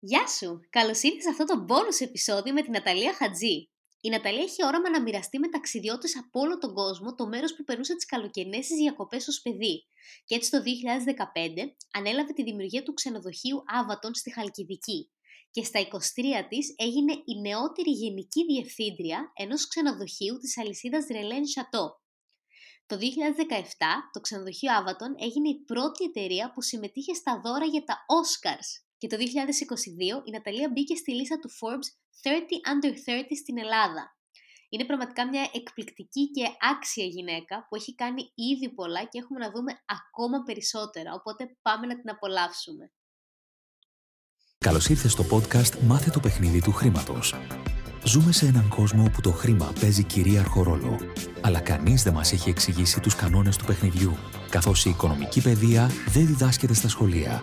Γεια σου! Καλώς ήρθες σε αυτό το bonus επεισόδιο με την Ναταλία Χατζή. Η Ναταλία έχει όραμα να μοιραστεί με ταξιδιώτες από όλο τον κόσμο το μέρος που περνούσε τις καλοκαιρινές της διακοπές ως παιδί. Και έτσι το 2015 ανέλαβε τη δημιουργία του ξενοδοχείου Άβατον στη Χαλκιδική. Και στα 23 της έγινε η νεότερη γενική διευθύντρια ενός ξενοδοχείου της αλυσίδας Ρελέν Chateau. Το 2017 το ξενοδοχείο Άβατον έγινε η πρώτη εταιρεία που συμμετείχε στα δώρα για τα Oscars και το 2022 η Ναταλία μπήκε στη λίστα του Forbes 30 Under 30 στην Ελλάδα. Είναι πραγματικά μια εκπληκτική και άξια γυναίκα που έχει κάνει ήδη πολλά και έχουμε να δούμε ακόμα περισσότερα, οπότε πάμε να την απολαύσουμε. Καλώς ήρθες στο podcast «Μάθε το παιχνίδι του χρήματος». Ζούμε σε έναν κόσμο όπου το χρήμα παίζει κυρίαρχο ρόλο, αλλά κανείς δεν μας έχει εξηγήσει τους κανόνες του παιχνιδιού, καθώς η οικονομική παιδεία δεν διδάσκεται στα σχολεία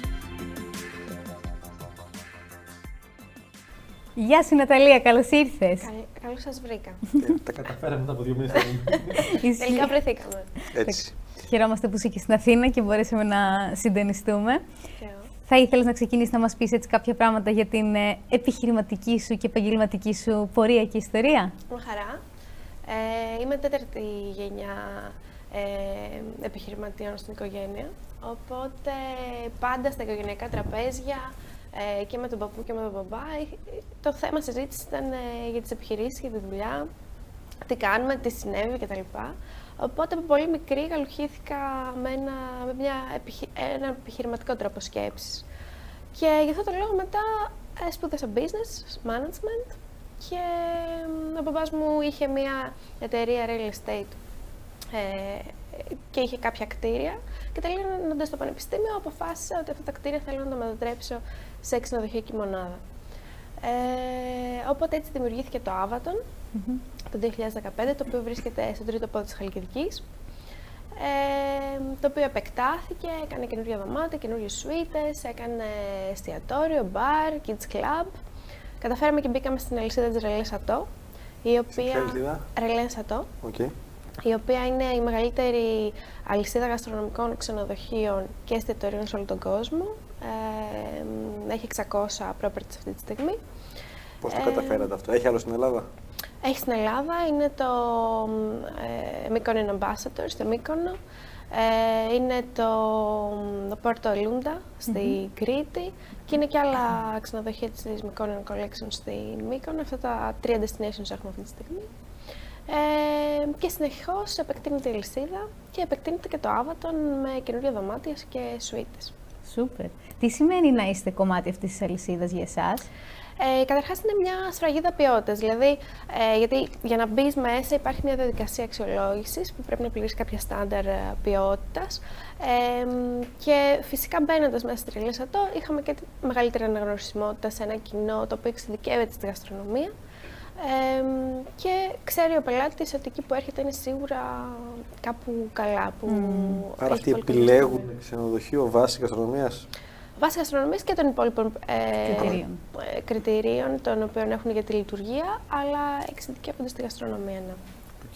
Γεια σου Ναταλία, καλώς ήρθες. καλώς σας βρήκα. Ε, τα καταφέραμε μετά από δύο μήνες. Τελικά βρεθήκαμε. Έτσι. Χαιρόμαστε που είσαι και στην Αθήνα και μπορέσαμε να συντονιστούμε. Θα ήθελες να ξεκινήσεις να μας πεις έτσι κάποια πράγματα για την ε, επιχειρηματική σου και επαγγελματική σου πορεία και ιστορία; Με χαρά. Ε, είμαι τέταρτη γενιά ε, επιχειρηματιών στην οικογένεια, οπότε πάντα στα οικογενειακά τραπέζια ε, και με τον παππού και με τον μπαμπά. Ε, το θέμα συζήτηση ήταν ε, για τις επιχειρήσεις, για τη δουλειά, τι κάνουμε, τι συνέβη κτλ. Οπότε από πολύ μικρή γαλουχήθηκα με, ένα, με μια, ένα επιχειρηματικό τρόπο σκέψης. Και γι' αυτό το λόγο μετά σπούδασα business, management και ο μπαμπάς μου είχε μια εταιρεία real estate ε, και είχε κάποια κτίρια και τελείωνοντας το πανεπιστήμιο αποφάσισα ότι αυτά τα κτίρια θέλω να τα μετατρέψω σε ξενοδοχειακή μονάδα. Ε, οπότε έτσι δημιουργήθηκε το Avaton το 2015, το οποίο βρίσκεται στο τρίτο πόδι της Χαλκιδικής. Ε, το οποίο επεκτάθηκε, έκανε καινούργια δωμάτια, καινούργιες σουίτες, έκανε εστιατόριο, μπαρ, kids club. Καταφέραμε και μπήκαμε στην αλυσίδα της Ρελέ Σατό, η οποία... Ρελέ Σατό, okay. Η οποία είναι η μεγαλύτερη αλυσίδα γαστρονομικών ξενοδοχείων και εστιατορίων σε όλο τον κόσμο έχει 600 properties αυτή τη στιγμή. Πώς το ε, καταφέρατε αυτό, έχει άλλο στην Ελλάδα; Έχει στην Ελλάδα, είναι το ε, Mykonos Ambassador στο Μύκονο. Ε, είναι το, το Porto Alunda στη mm Κρήτη και είναι και άλλα ξενοδοχεία της Mykonos Collection στη Μύκονο. Αυτά τα τρία destinations έχουμε αυτή τη στιγμή. Ε, και συνεχώς επεκτείνεται η λυσίδα και επεκτείνεται και το Avaton με καινούργια δωμάτια και σουίτες. Σούπερ. Τι σημαίνει να είστε κομμάτι αυτής της αλυσίδας για εσάς, ε, Καταρχάς, είναι μια σφραγίδα ποιότητας. Δηλαδή, ε, γιατί για να μπεις μέσα υπάρχει μια διαδικασία αξιολόγησης που πρέπει να πληρήσει κάποια στάνταρ ε, ποιότητας. Ε, και φυσικά μπαίνοντας μέσα στη Τριλίσατο, είχαμε και τη μεγαλύτερη αναγνωρισιμότητα σε ένα κοινό το οποίο εξειδικεύεται στη γαστρονομία και ξέρει ο πελάτης ότι εκεί που έρχεται είναι σίγουρα κάπου καλά. Που mm. Άρα αυτοί επιλέγουν ξενοδοχείο βάση γαστρονομίας. Βάση γαστρονομίας και των υπόλοιπων ε, κριτηρίων. Ε, κριτηρίων, των οποίων έχουν για τη λειτουργία, αλλά εξειδικεύονται στη γαστρονομία. Ναι.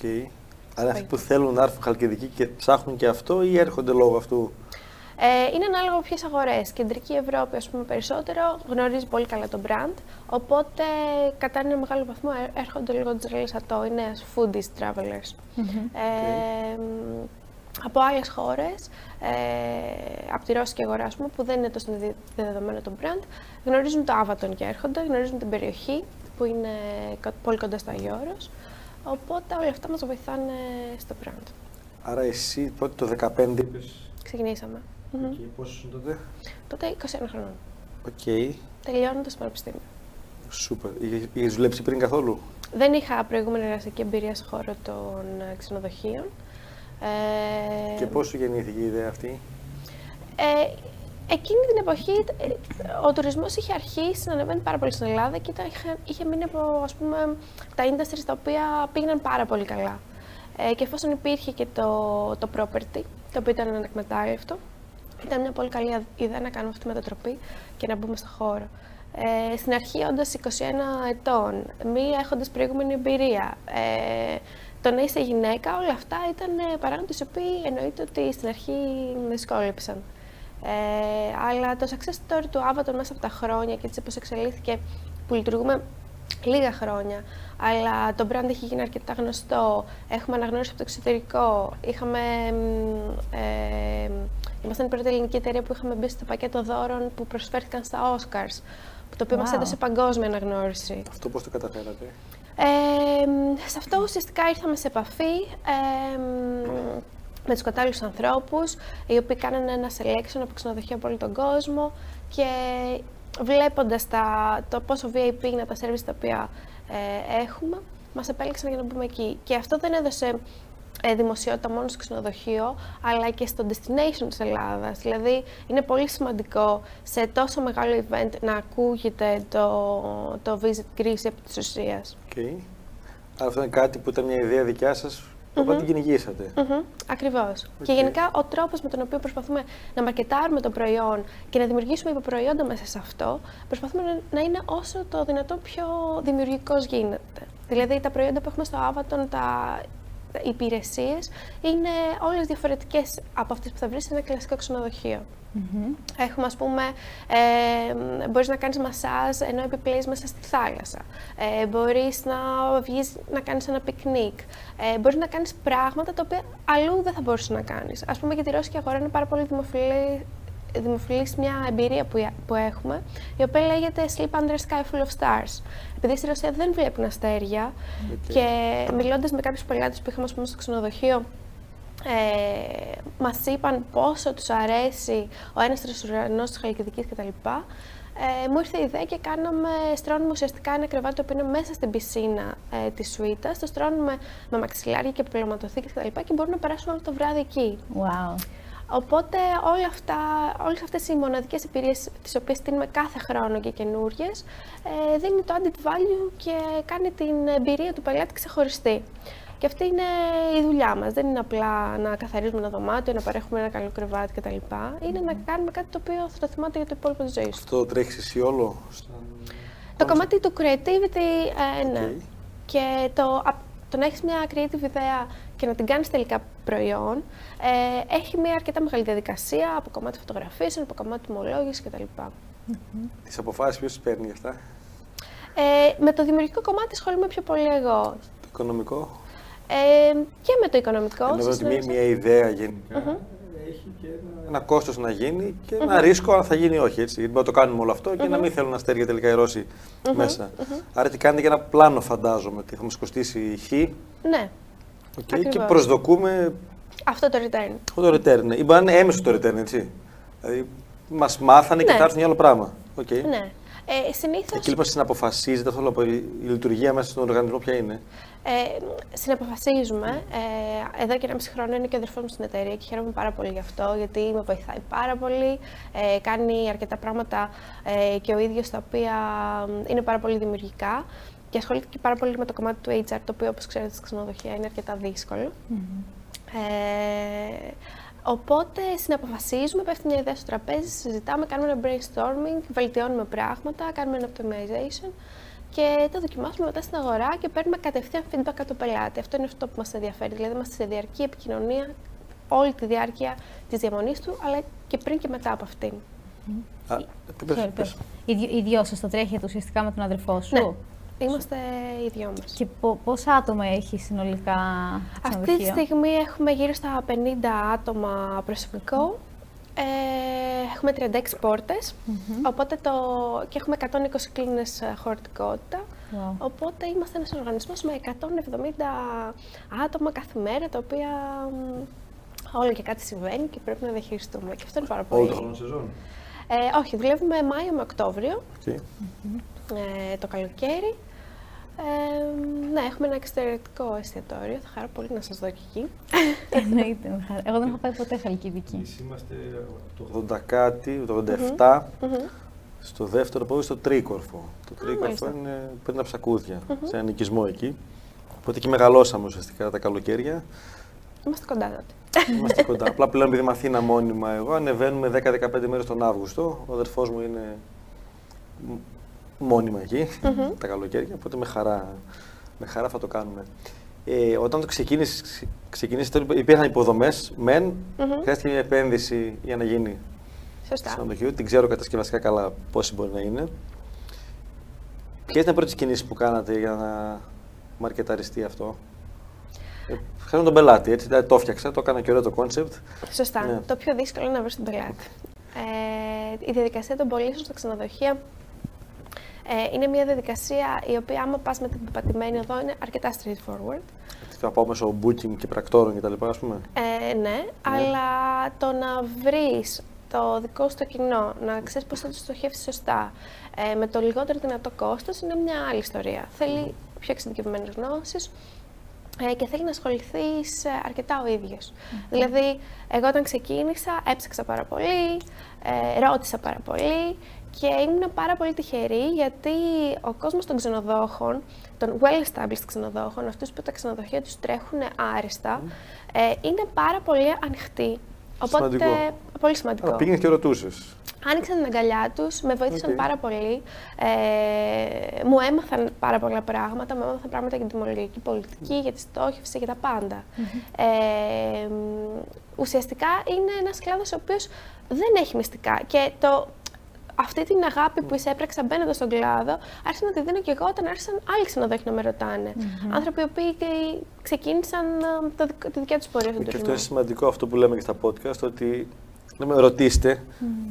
Okay. Άρα αυτοί που θέλουν να έρθουν χαλκιδικοί και ψάχνουν και αυτό ή έρχονται λόγω αυτού; Ε, είναι ανάλογα ποιες αγορές. Κεντρική Ευρώπη, ας πούμε, περισσότερο γνωρίζει πολύ καλά το brand. Οπότε, κατά ένα μεγάλο βαθμό, έρχονται λίγο τις ρελισατό, είναι foodies travelers. ε, από άλλες χώρες, ε, από τη Ρώσικη αγορά, πούμε, που δεν είναι τόσο δεδομένο το brand, γνωρίζουν το Avaton και έρχονται, γνωρίζουν την περιοχή που είναι πολύ κοντά στο Αγίο Οπότε όλα αυτά μας βοηθάνε στο brand. Άρα εσύ τότε το 2015 Ξεκινήσαμε. Mm-hmm. Και πόσος ήσουν τότε; Τότε 21 χρόνων. OK. Okay. Τελειώνοντας το πανεπιστήμιο. Σούπερ. Είχε δουλέψει πριν καθόλου; Δεν είχα προηγούμενη εργασιακή εμπειρία στον χώρο των ε, ξενοδοχείων. Ε, και πώς σου γεννήθηκε η ιδέα αυτή; Ε, εκείνη την εποχή ε, ο τουρισμός είχε αρχίσει να ανεβαίνει πάρα πολύ στην Ελλάδα και ήταν, είχε, είχε μείνει από ας πούμε, τα industries τα οποία πήγαιναν πάρα πολύ καλά. Ε, και εφόσον υπήρχε και το, το property, το οποίο ήταν ανεκμετάλλευτο, ήταν μια πολύ καλή ιδέα να κάνουμε αυτή τη μετατροπή και να μπούμε στο χώρο. Ε, στην αρχή, όντα 21 ετών, μη έχοντας προηγούμενη εμπειρία, ε, το να είσαι γυναίκα, όλα αυτά ήταν παράγοντες οι οποίοι εννοείται ότι στην αρχή με δυσκόλεψαν. Ε, αλλά το success story του Avatar μέσα από τα χρόνια και έτσι πώς εξελίχθηκε που λειτουργούμε λίγα χρόνια, αλλά το brand έχει γίνει αρκετά γνωστό, έχουμε αναγνώριση από το εξωτερικό, είχαμε, ε, ήμασταν η πρώτη ελληνική εταιρεία που είχαμε μπει στο πακέτο δώρων που προσφέρθηκαν στα Oscars, το οποίο wow. μας έδωσε παγκόσμια αναγνώριση. Αυτό πώς το καταφέρατε; Ε, σε αυτό ουσιαστικά ήρθαμε σε επαφή. Ε, με τους κατάλληλους ανθρώπους, οι οποίοι κάνανε ένα selection από ξενοδοχεία από όλο τον κόσμο και βλέποντας τα, το πόσο VIP είναι τα service τα οποία ε, έχουμε, μας επέλεξαν για να μπούμε εκεί. Και αυτό δεν έδωσε ε, δημοσιότητα μόνο στο ξενοδοχείο, αλλά και στο destination της Ελλάδας. Δηλαδή, είναι πολύ σημαντικό σε τόσο μεγάλο event να ακούγεται το, το Visit Greece επί της ουσίας. Okay. Αυτό είναι κάτι που ήταν μια ιδέα δικιά σας Οπότε την κυνηγήσατε. Mm-hmm. Ακριβώς. Και γενικά ο τρόπος με τον οποίο προσπαθούμε να μαρκετάρουμε το προϊόν και να δημιουργήσουμε υποπροϊόντα μέσα σε αυτό, προσπαθούμε να είναι όσο το δυνατόν πιο δημιουργικός γίνεται. Δηλαδή τα προϊόντα που έχουμε στο Avaton, τα οι υπηρεσίες είναι όλες διαφορετικές από αυτές που θα βρεις σε ένα κλασικό ξενοδοχείο. Mm-hmm. Έχουμε, ας πούμε, ε, μπορείς να κάνεις μασάζ ενώ επιπλέεις μέσα στη θάλασσα. Ε, μπορείς να βγεις να κάνεις ένα πικνίκ. Ε, μπορείς να κάνεις πράγματα τα οποία αλλού δεν θα μπορούσες να κάνεις. Ας πούμε, για τη ρώσικη αγορά είναι πάρα πολύ δημοφιλή δημοφιλής μια εμπειρία που, που έχουμε, η οποία λέγεται Sleep Under Sky Full of Stars. Επειδή στη Ρωσία δεν βλέπουν αστέρια και μιλώντας με κάποιους πελάτες που είχαμε πούμε, στο ξενοδοχείο, ε, μας είπαν πόσο τους αρέσει ο ένας ουρανός της Χαλκιδικής κτλ. Ε, μου ήρθε η ιδέα και κάναμε, στρώνουμε ουσιαστικά ένα κρεβάτι που είναι μέσα στην πισίνα ε, της σουίτας. Το στρώνουμε με μαξιλάρια και πληρωματοθήκες κτλ. Και, και μπορούμε να περάσουμε όλο το βράδυ εκεί. Wow. Οπότε όλα αυτά, όλες αυτές οι μοναδικές εμπειρίες τις οποίες στείλουμε κάθε χρόνο και καινούριες, ε, δίνει το added value και κάνει την εμπειρία του πελάτη ξεχωριστή. Και αυτή είναι η δουλειά μας. Δεν είναι απλά να καθαρίζουμε ένα δωμάτιο, να παρέχουμε ένα καλό κρεβάτι κτλ. Είναι να κάνουμε κάτι το οποίο θα το θυμάται για το υπόλοιπο της ζωής σου. Αυτό τρέχεις εσύ όλο. Το κομμάτι του creativity, ε, ναι. Και το, το να έχεις μια creative ιδέα και να την κάνεις τελικά προϊόν, ε, έχει μια αρκετά μεγάλη διαδικασία από κομμάτι φωτογραφίσεων, από κομμάτι τιμολόγησης κτλ. Mm-hmm. Τις αποφάσεις ποιος τις παίρνει αυτά; Ε, με το δημιουργικό κομμάτι ασχολούμαι πιο πολύ εγώ. Το οικονομικό; Ε, και με το οικονομικό. Ενώ ότι μια, μια ιδέα γενικά mm-hmm. έχει και ένα, ένα κόστος να γίνει και ένα mm-hmm. ρίσκο αν θα γίνει ή όχι. Έτσι. Γιατί μπορεί να το κάνουμε όλο αυτό και να μην θέλουν αστέρια τελικά οι Ρώσοι μέσα. Άρα τι κάνετε για ένα πλάνο, φαντάζομαι, ότι θα μας κοστίσει χ; Ναι. Okay, και προσδοκούμε. Αυτό το return. Αυτό το return. Ναι. Ή μπορεί να είναι έμεσο το return, έτσι. Δηλαδή, μας μάθανε ναι. και θα έρθουν για άλλο πράγμα. Okay. Ναι. Ε, συνήθως... Εκεί λοιπόν συναποφασίζετε αυτό, η λειτουργία μέσα στον οργανισμό ποια είναι; Ε, συναποφασίζουμε. Ε, εδώ και ένα μισή χρόνο είναι και ο αδερφός μου στην εταιρεία και χαίρομαι πάρα πολύ γι' αυτό, γιατί με βοηθάει πάρα πολύ. Ε, κάνει αρκετά πράγματα ε, και ο ίδιος τα οποία είναι πάρα πολύ δημιουργικά και ασχολείται και πάρα πολύ με το κομμάτι του HR, το οποίο, όπως ξέρετε, στη ξενοδοχεία είναι αρκετά δύσκολο. Ε, οπότε συναποφασίζουμε, πέφτει μια ιδέα στο τραπέζι, συζητάμε, κάνουμε ένα brainstorming, βελτιώνουμε πράγματα, κάνουμε ένα optimization και το δοκιμάσουμε μετά στην αγορά και παίρνουμε κατευθείαν feedback από το πελάτη. Αυτό είναι αυτό που μας ενδιαφέρει. Δηλαδή, είμαστε σε διαρκή επικοινωνία όλη τη διάρκεια της διαμονής του, αλλά και πριν και μετά από αυτήν. Α, Οι δυο σας το τρέχετε ουσιαστικά με τον αδερφό σου; Ναι. Είμαστε οι δυο μας. Και πόσα άτομα έχει συνολικά Αυτή τη στιγμή έχουμε γύρω στα 50 άτομα προσωπικό. Ε, έχουμε 36 πόρτες, οπότε το... και έχουμε 120 κλίνες χωρητικότητα. Οπότε είμαστε ένας οργανισμός με 170 άτομα κάθε μέρα, τα οποία όλο και κάτι συμβαίνει και πρέπει να διαχειριστούμε. Και αυτό είναι πάρα πολύ. Όλο το χρόνο σεζόν; Ε, όχι, δουλεύουμε Μάιο με Οκτώβριο. Okay. Ε, το καλοκαίρι. Ε, ναι, έχουμε ένα εξαιρετικό εστιατόριο. Θα χαρώ πολύ να σας δω και εκεί. Εννοείται. με χαρά. Εγώ δεν έχω πάει ποτέ Χαλκιδική. Εμείς είμαστε το 80 κάτι, το 87, στο δεύτερο πόδι, στο τρίκορφο. Το τρίκορφο μάλιστα. είναι πριν από ψακούδια, σε ένα οικισμό εκεί. Οπότε εκεί μεγαλώσαμε ουσιαστικά τα καλοκαίρια. Είμαστε κοντά τότε. Είμαστε κοντά. Απλά πλέον επειδή είμαι Αθήνα μόνιμα εγώ, ανεβαίνουμε 10-15 μέρες τον Αύγουστο. Ο αδερφός μου είναι μ- μόνιμα εκεί, τα καλοκαίρια, οπότε με χαρά, με χαρά θα το κάνουμε. Ε, όταν το ξεκίνησες, ξεκίνησες τότε υπήρχαν υποδομές, μεν, χρειάστηκε μια επένδυση για να γίνει Σωστά. ξενοδοχείο. Την ξέρω κατασκευαστικά καλά πόση μπορεί να είναι. Ποιες ήταν οι πρώτες κινήσεις που κάνατε για να μαρκεταριστεί αυτό; Ε, Χάρη τον πελάτη, έτσι. δηλαδή το έφτιαξα, το έκανα και ωραίο το κόνσεπτ. Σωστά. Ναι. Το πιο δύσκολο είναι να βρεις τον πελάτη. Ε, η διαδικασία των πωλήσεων στα ξενοδοχεία ε, είναι μια διαδικασία η οποία, άμα πας με την πεπατημένη οδό, είναι αρκετά straightforward. Το πάω μέσω booking και πρακτόρων κτλ. Ας πούμε. Ε, ναι, αλλά το να βρεις το δικό σου το κοινό, να ξέρεις πώς θα το στοχεύσεις σωστά, ε, με το λιγότερο δυνατό κόστος, είναι μια άλλη ιστορία. Θέλει πιο εξειδικευμένες γνώσεις ε, και θέλει να ασχοληθείς αρκετά ο ίδιος. Δηλαδή, εγώ όταν ξεκίνησα, έψαξα πάρα πολύ, ε, ρώτησα πάρα πολύ και ήμουν πάρα πολύ τυχερή γιατί ο κόσμος των ξενοδόχων, των well-established ξενοδόχων, αυτούς που τα ξενοδοχεία τους τρέχουν άριστα, ε, είναι πάρα πολύ ανοιχτοί. Οπότε, Σημαντικό. πολύ σημαντικό. Αλλά πήγαινες και ρωτούσες. Άνοιξαν την αγκαλιά τους, με βοήθησαν Οκ. πάρα πολύ. Ε, μου έμαθαν πάρα πολλά πράγματα, μου έμαθαν πράγματα για την τιμολογική πολιτική, για τη στόχευση, για τα πάντα. Ε, μ, ουσιαστικά είναι ένας κλάδος ο οποίος δεν έχει μυστικά και το, αυτή την αγάπη που εισέπραξα μπαίνοντας στον κλάδο, άρχισα να τη δίνω και εγώ όταν άρχισαν άλλοι ξενοδόχοι να με ρωτάνε. Άνθρωποι οι οποίοι και ξεκίνησαν ε, το δικ- τη δικιά τους πορεία στον Και αυτό τουρισμό. είναι σημαντικό αυτό που λέμε και στα podcast, ότι λέμε, ρωτήστε,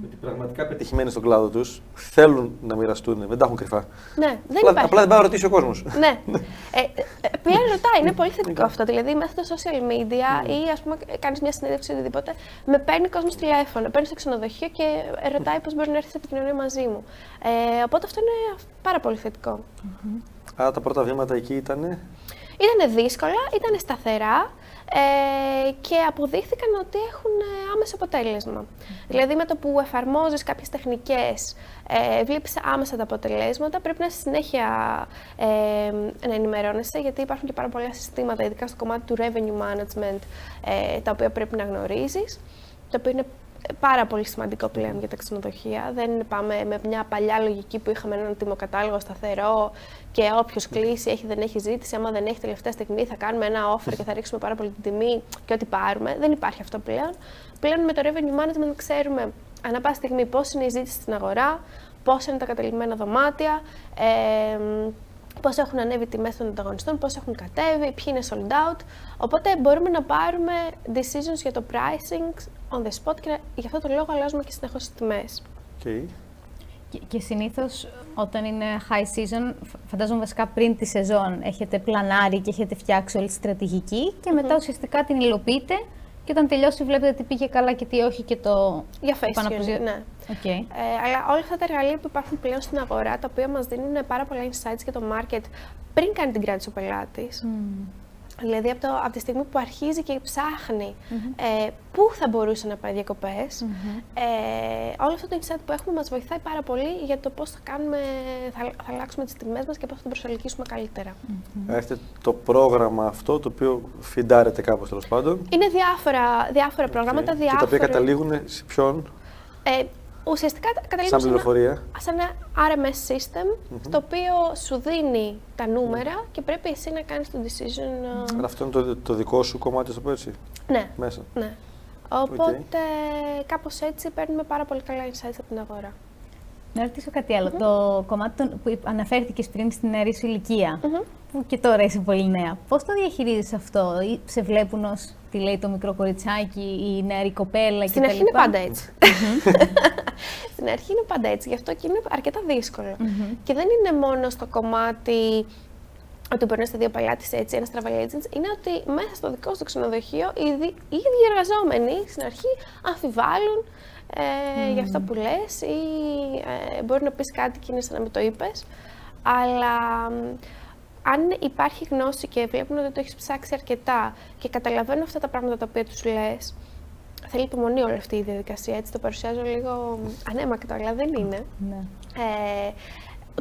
ότι πραγματικά πετυχημένοι στον κλάδο τους θέλουν να μοιραστούν, δεν τα έχουν κρυφά. Ναι, δεν απλά, υπάρχει. απλά δεν πάει να ρωτήσει ο κόσμος. Ναι. ε, ε, πλέον ρωτάει, είναι πολύ θετικό αυτό. Δηλαδή, μέσα στα social media ή ας πούμε, κάνεις μια συνέντευξη ή οτιδήποτε, με παίρνει κόσμος τηλέφωνο, παίρνει στο ξενοδοχείο και ρωτάει πώς μπορεί να έρθει σε επικοινωνία μαζί μου. Ε, οπότε αυτό είναι πάρα πολύ θετικό. Άρα τα πρώτα βήματα εκεί ήταν. Ήταν δύσκολα, ήταν σταθερά ε, και αποδείχθηκαν ότι έχουν ε, άμεσο αποτέλεσμα. Δηλαδή με το που εφαρμόζεις κάποιες τεχνικές, ε, βλέπεις άμεσα τα αποτελέσματα, πρέπει να στη συνέχεια ε, να ενημερώνεσαι γιατί υπάρχουν και πάρα πολλά συστήματα, ειδικά στο κομμάτι του revenue management, ε, τα οποία πρέπει να γνωρίζεις, το οποίο είναι πάρα πολύ σημαντικό πλέον για τα ξενοδοχεία. Δεν πάμε με μια παλιά λογική που είχαμε έναν τιμοκατάλογο σταθερό και όποιος κλείσει έχει, δεν έχει ζήτηση. Άμα δεν έχει τελευταία στιγμή, θα κάνουμε ένα offer και θα ρίξουμε πάρα πολύ την τιμή και ό,τι πάρουμε. Δεν υπάρχει αυτό πλέον. Πλέον με το revenue management ξέρουμε ανά πάση στιγμή πώς είναι η ζήτηση στην αγορά, πώς είναι τα καταλημμένα δωμάτια, ε, πώς έχουν ανέβει οι τιμές των ανταγωνιστών, πώς έχουν κατέβει, ποιοι είναι sold out. Οπότε μπορούμε να πάρουμε decisions για το pricing on the spot και γι' αυτό το λόγο αλλάζουμε και συνεχώς τις τιμές. Okay. Και, και συνήθως όταν είναι high season, φ- φαντάζομαι βασικά πριν τη σεζόν, έχετε πλανάρει και έχετε φτιάξει όλη τη στρατηγική και μετά ουσιαστικά την υλοποιείτε και όταν τελειώσει βλέπετε τι πήγε καλά και τι όχι και το Για face επαναπροσδε- user, ναι. Οκ. Ε, αλλά όλα αυτά τα εργαλεία που υπάρχουν πλέον στην αγορά, τα οποία μας δίνουν πάρα πολλά insights για το market πριν κάνει την κράτηση ο πελάτης. Δηλαδή από, το, από τη στιγμή που αρχίζει και ψαχνει ε, πού θα μπορούσε να πάει διακοπες, ε, όλο αυτό το insight που έχουμε μας βοηθάει πάρα πολύ για το πώς θα, κάνουμε, θα, θα αλλάξουμε τις τιμές μας και πώς θα τον προσελκύσουμε καλύτερα. Έχετε το πρόγραμμα αυτό το οποίο φιντάρετε κάπως τέλος πάντων. Είναι διάφορα, διάφορα προγράμματα, Okay. Και τα οποία διάφορα... καταλήγουν σε ποιον, Ε, ουσιαστικά καταλήγουμε σαν σε ένα- πληροφορία. σε ένα RMS system, το οποίο σου δίνει τα νούμερα και πρέπει εσύ να κάνεις το decision. ε, Αλλά αυτό είναι το, το δικό σου κομμάτι, α το πω έτσι, Ναι, μέσα. ναι. Οπότε κάπως έτσι παίρνουμε πάρα πολύ καλά insights από την αγορά. Να ρωτήσω κάτι άλλο. Το κομμάτι των- που είπ- αναφέρθηκες πριν στην νεαρή σου ηλικία, που και τώρα είσαι πολύ νέα. Πώς το διαχειρίζεσαι αυτό, ή σε βλέπουν ως, τι λέει το μικρό κοριτσάκι, η νεαρή κοπέλα Στην κτλ. αρχή είναι πάντα έτσι. Στην αρχή είναι πάντα έτσι, γι' αυτό και είναι αρκετά δύσκολο. Και δεν είναι μόνο στο κομμάτι ότι μπορεί να είστε δύο πελάτε έτσι, ένας travel agents, είναι ότι μέσα στο δικό σου ξενοδοχείο οι, δι- οι ίδιοι εργαζόμενοι στην αρχή αμφιβάλλουν ε, για αυτό που λες ή ε, μπορεί να πεις κάτι και είναι σαν να μην το είπες. Αλλά μ, αν υπάρχει γνώση και βλέπουν ότι το έχεις ψάξει αρκετά και καταλαβαίνουν αυτά τα πράγματα τα οποία τους λες, θέλει υπομονή όλη αυτή η διαδικασία. Έτσι το παρουσιάζω λίγο ανέμακτο, αλλά δεν είναι. Ναι. Ε,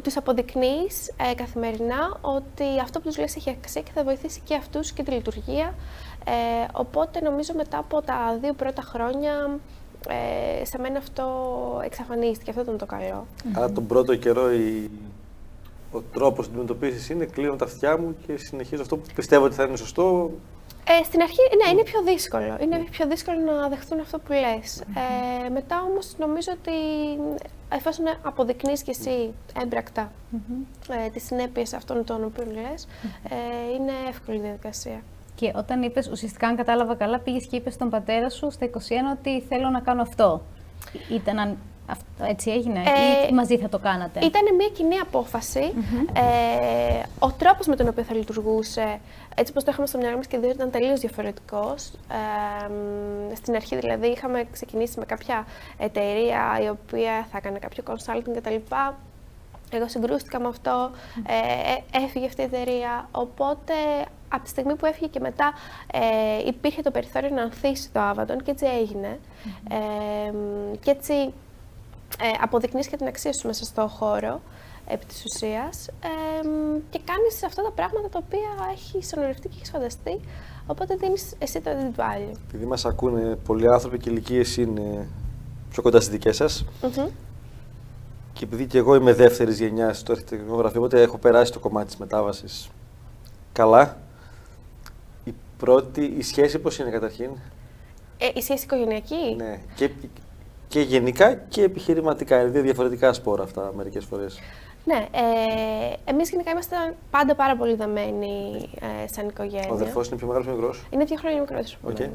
τους αποδεικνύεις ε, καθημερινά ότι αυτό που τους λες έχει αξία και θα βοηθήσει και αυτούς και τη λειτουργία. Ε, οπότε νομίζω μετά από τα δύο πρώτα χρόνια ε, σε μένα αυτό εξαφανίστηκε, αυτό ήταν το καλό. Άρα τον πρώτο καιρό η... ο τρόπος να αντιμετωπίσεις είναι κλείνω τα αυτιά μου και συνεχίζω αυτό που πιστεύω ότι θα είναι σωστό. Ε, στην αρχή, ναι, είναι πιο δύσκολο. Είναι πιο δύσκολο να δεχτούν αυτό που λες. Ε, μετά όμως νομίζω ότι εφόσον αποδεικνύεις και εσύ έμπρακτα ε, τις συνέπειες αυτών των οποίων λες, ε, είναι εύκολη η διαδικασία. Και όταν είπες, ουσιαστικά, αν κατάλαβα καλά, πήγες και είπες στον πατέρα σου στα 21 ότι θέλω να κάνω αυτό. Ήταν αν... αυτό, έτσι έγινε, Ε, ή μαζί θα το κάνατε; Ήταν μια κοινή απόφαση. Ε, ο τρόπος με τον οποίο θα λειτουργούσε, έτσι όπως το είχαμε στο μυαλό μας και δύο, ήταν τελείως διαφορετικός. Ε, μ, στην αρχή δηλαδή είχαμε ξεκινήσει με κάποια εταιρεία η οποία θα έκανε κάποιο consulting κτλ. Εγώ συγκρούστηκα με αυτό, ε, ε, έφυγε αυτή η εταιρεία, οπότε από τη στιγμή που έφυγε και μετά ε, υπήρχε το περιθώριο να ανθίσει το Avaton και έτσι έγινε. Ε, μ, και έτσι ε, αποδεικνύεις και την αξία σου μέσα στο χώρο, επί της ουσίας, ε, μ, και κάνεις αυτά τα πράγματα τα οποία έχει ονειρευτεί και έχεις φανταστεί, οπότε δίνεις εσύ το added value. Επειδή μας ακούνε πολλοί άνθρωποι και οι ηλικίες είναι πιο κοντά στις δικές σας Μμμ. και επειδή και εγώ είμαι δεύτερης γενιάς στο αρχιτεκτονικό γραφείο, οπότε έχω περάσει το κομμάτι της μετάβασης καλά. Η πρώτη, η σχέση πώς είναι καταρχήν, Ε, η σχέση οικογενειακή; ναι, και, και γενικά και επιχειρηματικά, είναι δύο διαφορετικά σπόρα αυτά μερικές φορές. Ναι, ε, εμείς γενικά είμαστε πάντα πάρα πολύ δεμένοι ε, σαν οικογένεια. Ο αδερφός είναι πιο μεγάλος ή μικρός; Είναι δύο χρόνια μικρότερος από Οκ. μένα.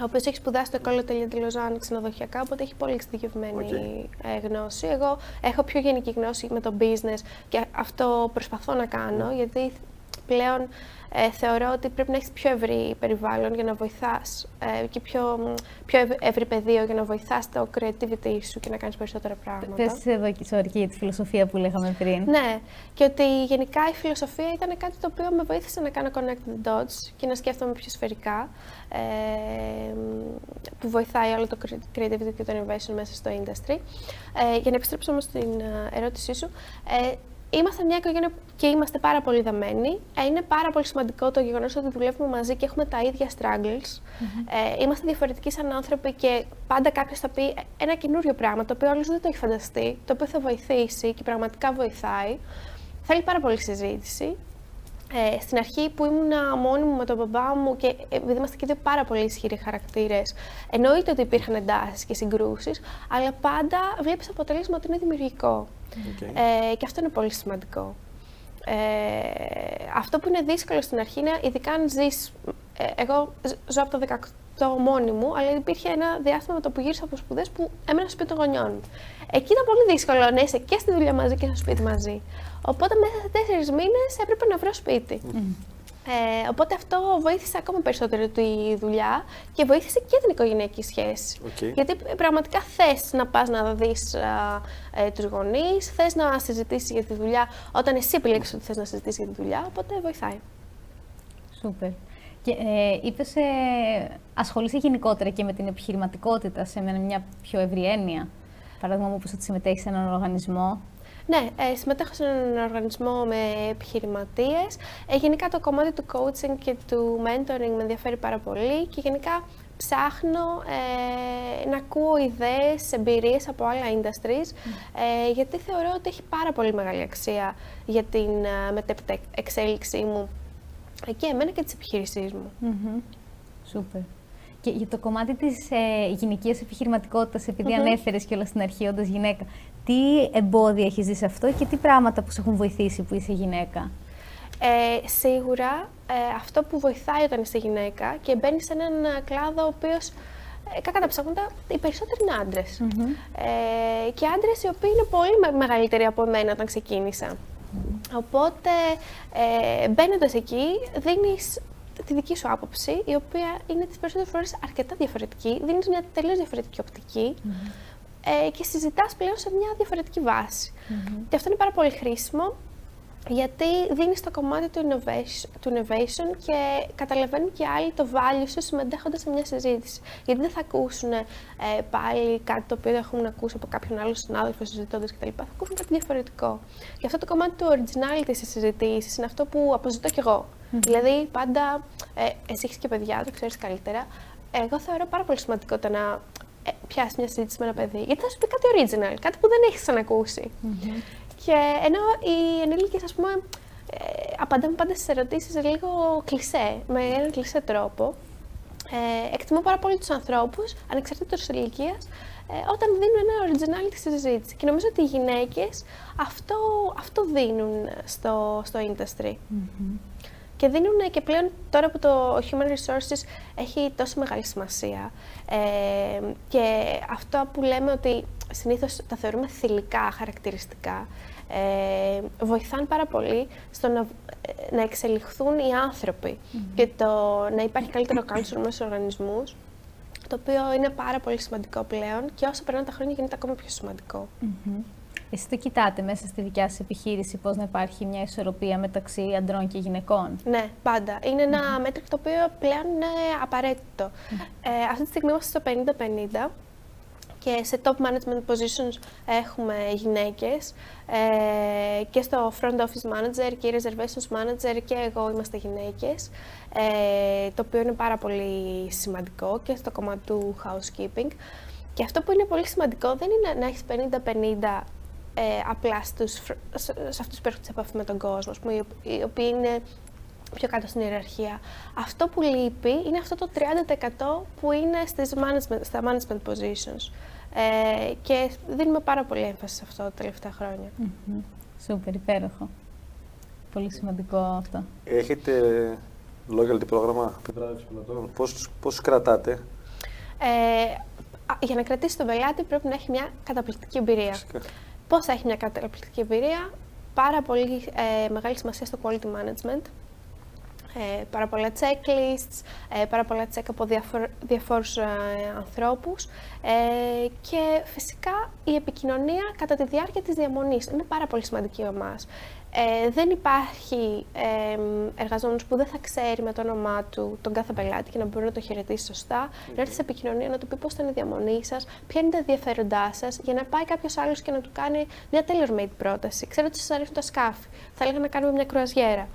Ο οποίος έχει σπουδάσει στο École Hôtelière de Lausanne ξενοδοχειακά, οπότε έχει πολύ εξειδικευμένη Οκ. ε, γνώση. Εγώ έχω πιο γενική γνώση με το business και αυτό προσπαθώ να κάνω, γιατί πλέον ε, θεωρώ ότι πρέπει να έχεις πιο ευρύ περιβάλλον για να βοηθάς ε, και πιο, μ, πιο ευ- ευρύ πεδίο για να βοηθάς το creativity σου και να κάνεις περισσότερα πράγματα. Πες εδώ και sorry, και για τη φιλοσοφία που λέγαμε πριν. Ναι, και ότι γενικά η φιλοσοφία ήταν κάτι το οποίο με βοήθησε να κάνω connect the dots και να σκέφτομαι πιο σφαιρικά, ε, που βοηθάει όλο το creativity και το innovation μέσα στο industry. Ε, για να επιστρέψω όμως στην ε, ερώτησή σου, ε, Είμαστε μια οικογένεια και είμαστε πάρα πολύ δεμένοι. Ε, είναι πάρα πολύ σημαντικό το γεγονός ότι δουλεύουμε μαζί και έχουμε τα ίδια struggles. Ε, είμαστε διαφορετικοί σαν άνθρωποι και πάντα κάποιος θα πει ένα καινούριο πράγμα το οποίο όλος δεν το έχει φανταστεί, το οποίο θα βοηθήσει και πραγματικά βοηθάει. Θέλει πάρα πολύ συζήτηση. Ε, στην αρχή που ήμουν μόνη μου με τον μπαμπά μου και επειδή είμαστε και δύο πάρα πολύ ισχυροί χαρακτήρες, εννοείται ότι υπήρχαν εντάσεις και συγκρούσεις, αλλά πάντα βλέπεις αποτέλεσμα ότι είναι δημιουργικό. Οκ. Ε, και αυτό είναι πολύ σημαντικό. Ε, αυτό που είναι δύσκολο στην αρχή είναι, ειδικά αν ζεις, ε, εγώ ζ- ζω από το 18 μόνη μου, αλλά υπήρχε ένα διάστημα με το που γύρισα από σπουδές που έμενα στο σπίτι των γονιών μου. Εκεί ήταν πολύ δύσκολο να είσαι και στη δουλειά μαζί και στο σπίτι μαζί. Οπότε μέσα σε τέσσερις μήνες έπρεπε να βρω σπίτι. Ε, οπότε αυτό βοήθησε ακόμα περισσότερο τη δουλειά και βοήθησε και την οικογενειακή σχέση. Οκ. Γιατί πραγματικά θες να πας να δεις α, ε, τους γονείς, θες να συζητήσεις για τη δουλειά όταν εσύ επιλέξεις ότι θες να συζητήσεις για τη δουλειά, οπότε βοηθάει. Σούπερ. Και ε, είπες, ε, ασχολείσαι γενικότερα και με την επιχειρηματικότητα σε με μια πιο ευρύ έννοια. Παράδειγμα μου είπες ότι συμμετέχεις σε έναν οργανισμό. Ναι, ε, συμμετέχω σε έναν οργανισμό με επιχειρηματίες. Ε, γενικά το κομμάτι του coaching και του mentoring με ενδιαφέρει πάρα πολύ και γενικά ψάχνω ε, να ακούω ιδέες, εμπειρίες από άλλα industries, ε, γιατί θεωρώ ότι έχει πάρα πολύ μεγάλη αξία για την ε, μετέπειτα εξέλιξή μου ε, και εμένα και της επιχείρησής μου. Μμμ. Σούπερ. Και για το κομμάτι της ε, γυναικείας επιχειρηματικότητας, επειδή ανέφερες και όλα στην αρχή όντας γυναίκα, τι εμπόδια έχεις δει σε αυτό και τι πράγματα που σε έχουν βοηθήσει που είσαι γυναίκα; Ε, σίγουρα ε, αυτό που βοηθάει όταν είσαι γυναίκα και μπαίνεις σε έναν ε, κλάδο ο οποίος. Ε, κακά τα ψέματα, οι περισσότεροι είναι άντρες. Ε, και άντρες οι οποίοι είναι πολύ με- μεγαλύτεροι από εμένα όταν ξεκίνησα. Οπότε, ε, μπαίνοντας εκεί, δίνεις τη δική σου άποψη, η οποία είναι τις περισσότερες φορές αρκετά διαφορετική. Δίνεις μια τελείως διαφορετική οπτική ε, και συζητάς πλέον σε μια διαφορετική βάση. Και αυτό είναι πάρα πολύ χρήσιμο γιατί δίνεις το κομμάτι του innovation, του innovation και καταλαβαίνουν και άλλοι το value σου συμμετέχοντας σε μια συζήτηση. Γιατί δεν θα ακούσουν ε, πάλι κάτι το οποίο έχουν ακούσει από κάποιον άλλο συνάδελφο συζητώντας κτλ. Θα ακούσουν κάτι διαφορετικό. Και αυτό το κομμάτι του originality στις συζητήσεις είναι αυτό που αποζητώ κι εγώ. Δηλαδή, πάντα ε, εσύ έχεις και παιδιά, το ξέρεις καλύτερα. Εγώ θεωρώ πάρα πολύ σημαντικό το να ε, πιάσει μια συζήτηση με ένα παιδί. Γιατί θα σου πει κάτι original, κάτι που δεν έχεις ξανακούσει. Και ενώ οι ενήλικες, ας πούμε, ε, απαντάμε πάντα στις ερωτήσεις λίγο κλεισέ, με έναν κλεισέ τρόπο. Ε, εκτιμώ πάρα πολύ τους ανθρώπους, ανεξαρτήτως ηλικίας, ε, όταν δίνουν ένα originality στη συζήτηση. Και νομίζω ότι οι γυναίκες αυτό, αυτό δίνουν στο, στο industry. Και δίνουν και πλέον τώρα που το Human Resources έχει τόσο μεγάλη σημασία ε, και αυτό που λέμε ότι συνήθως τα θεωρούμε θηλυκά χαρακτηριστικά, ε, βοηθάνε πάρα πολύ στο να, να εξελιχθούν οι άνθρωποι και το να υπάρχει καλύτερο culture μέσα στους οργανισμούς, το οποίο είναι πάρα πολύ σημαντικό πλέον και όσο περνάνε τα χρόνια γίνεται ακόμα πιο σημαντικό. Εσείς το κοιτάτε μέσα στη δικιά σας επιχείρηση πώς να υπάρχει μια ισορροπία μεταξύ αντρών και γυναικών; Ναι, πάντα. Είναι ένα μέτρικο το οποίο πλέον είναι απαραίτητο. Ε, αυτή τη στιγμή είμαστε στο 50-50 και σε top management positions έχουμε γυναίκες ε, και στο front office manager και reservations manager και εγώ είμαστε γυναίκες ε, το οποίο είναι πάρα πολύ σημαντικό και στο κομμάτι του housekeeping και αυτό που είναι πολύ σημαντικό δεν είναι να έχεις 50-50 ε, απλά στους, σε αυτούς που έρχονται σε επαφή με τον κόσμο, πούμε, οι οποίοι είναι πιο κάτω στην ιεραρχία. Αυτό που λείπει είναι αυτό το 30% που είναι στις management, στα management positions. Ε, και δίνουμε πάρα πολύ έμφαση σε αυτό τα τελευταία χρόνια. Mm-hmm. Σούπερ, υπέροχο. Πολύ σημαντικό αυτό. Έχετε loyalty πρόγραμμα επιβράβευση πελατών. Πώς, πώς κρατάτε; Ε, για να κρατήσει τον πελάτη πρέπει να έχει μια καταπληκτική εμπειρία. Φυσικά. Πώς θα έχει μια καταπληκτική εμπειρία. Πάρα πολύ ε, μεγάλη σημασία στο quality management ε, πάρα πολλά checklists, ε, πάρα πολλά check από διαφορ, διαφόρους ε, ανθρώπους ε, και φυσικά η επικοινωνία κατά τη διάρκεια της διαμονής είναι πάρα πολύ σημαντική για μας. Ε, δεν υπάρχει ε, εργαζόμενος που δεν θα ξέρει με το όνομά του τον κάθε πελάτη και να μπορεί να το χαιρετήσει σωστά, mm-hmm. να έρθει σε επικοινωνία, να του πει πώς ήταν η διαμονή σας, ποια είναι τα ενδιαφέροντά σας, για να πάει κάποιος άλλος και να του κάνει μια tailor-made πρόταση. Ξέρω ότι σας αρέσουν τα σκάφη. Θα έλεγα να κάνουμε μια κρουαζιέρα.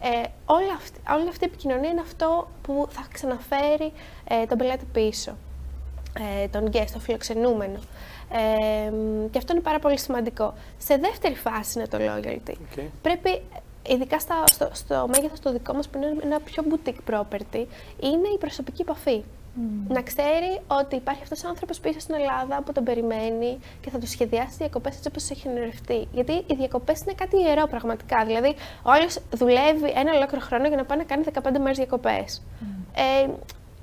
Ε, όλη, αυτή, όλη αυτή η επικοινωνία είναι αυτό που θα ξαναφέρει ε, τον πελάτη πίσω, ε, τον guest, τον φιλοξενούμενο. Ε, και αυτό είναι πάρα πολύ σημαντικό. Σε δεύτερη φάση είναι το loyalty. Πρέπει, ειδικά στο, στο, στο μέγεθος το δικό μας που είναι ένα πιο boutique property, είναι η προσωπική επαφή. Mm. Να ξέρει ότι υπάρχει αυτός ο άνθρωπος πίσω στην Ελλάδα που τον περιμένει και θα του σχεδιάσει τις διακοπές έτσι όπως έχει ενεργευτεί. Γιατί οι διακοπές είναι κάτι ιερό πραγματικά. Δηλαδή, ο άλλο δουλεύει ένα ολόκληρο χρόνο για να πάει να κάνει 15 μέρες διακοπές. Mm. Ε,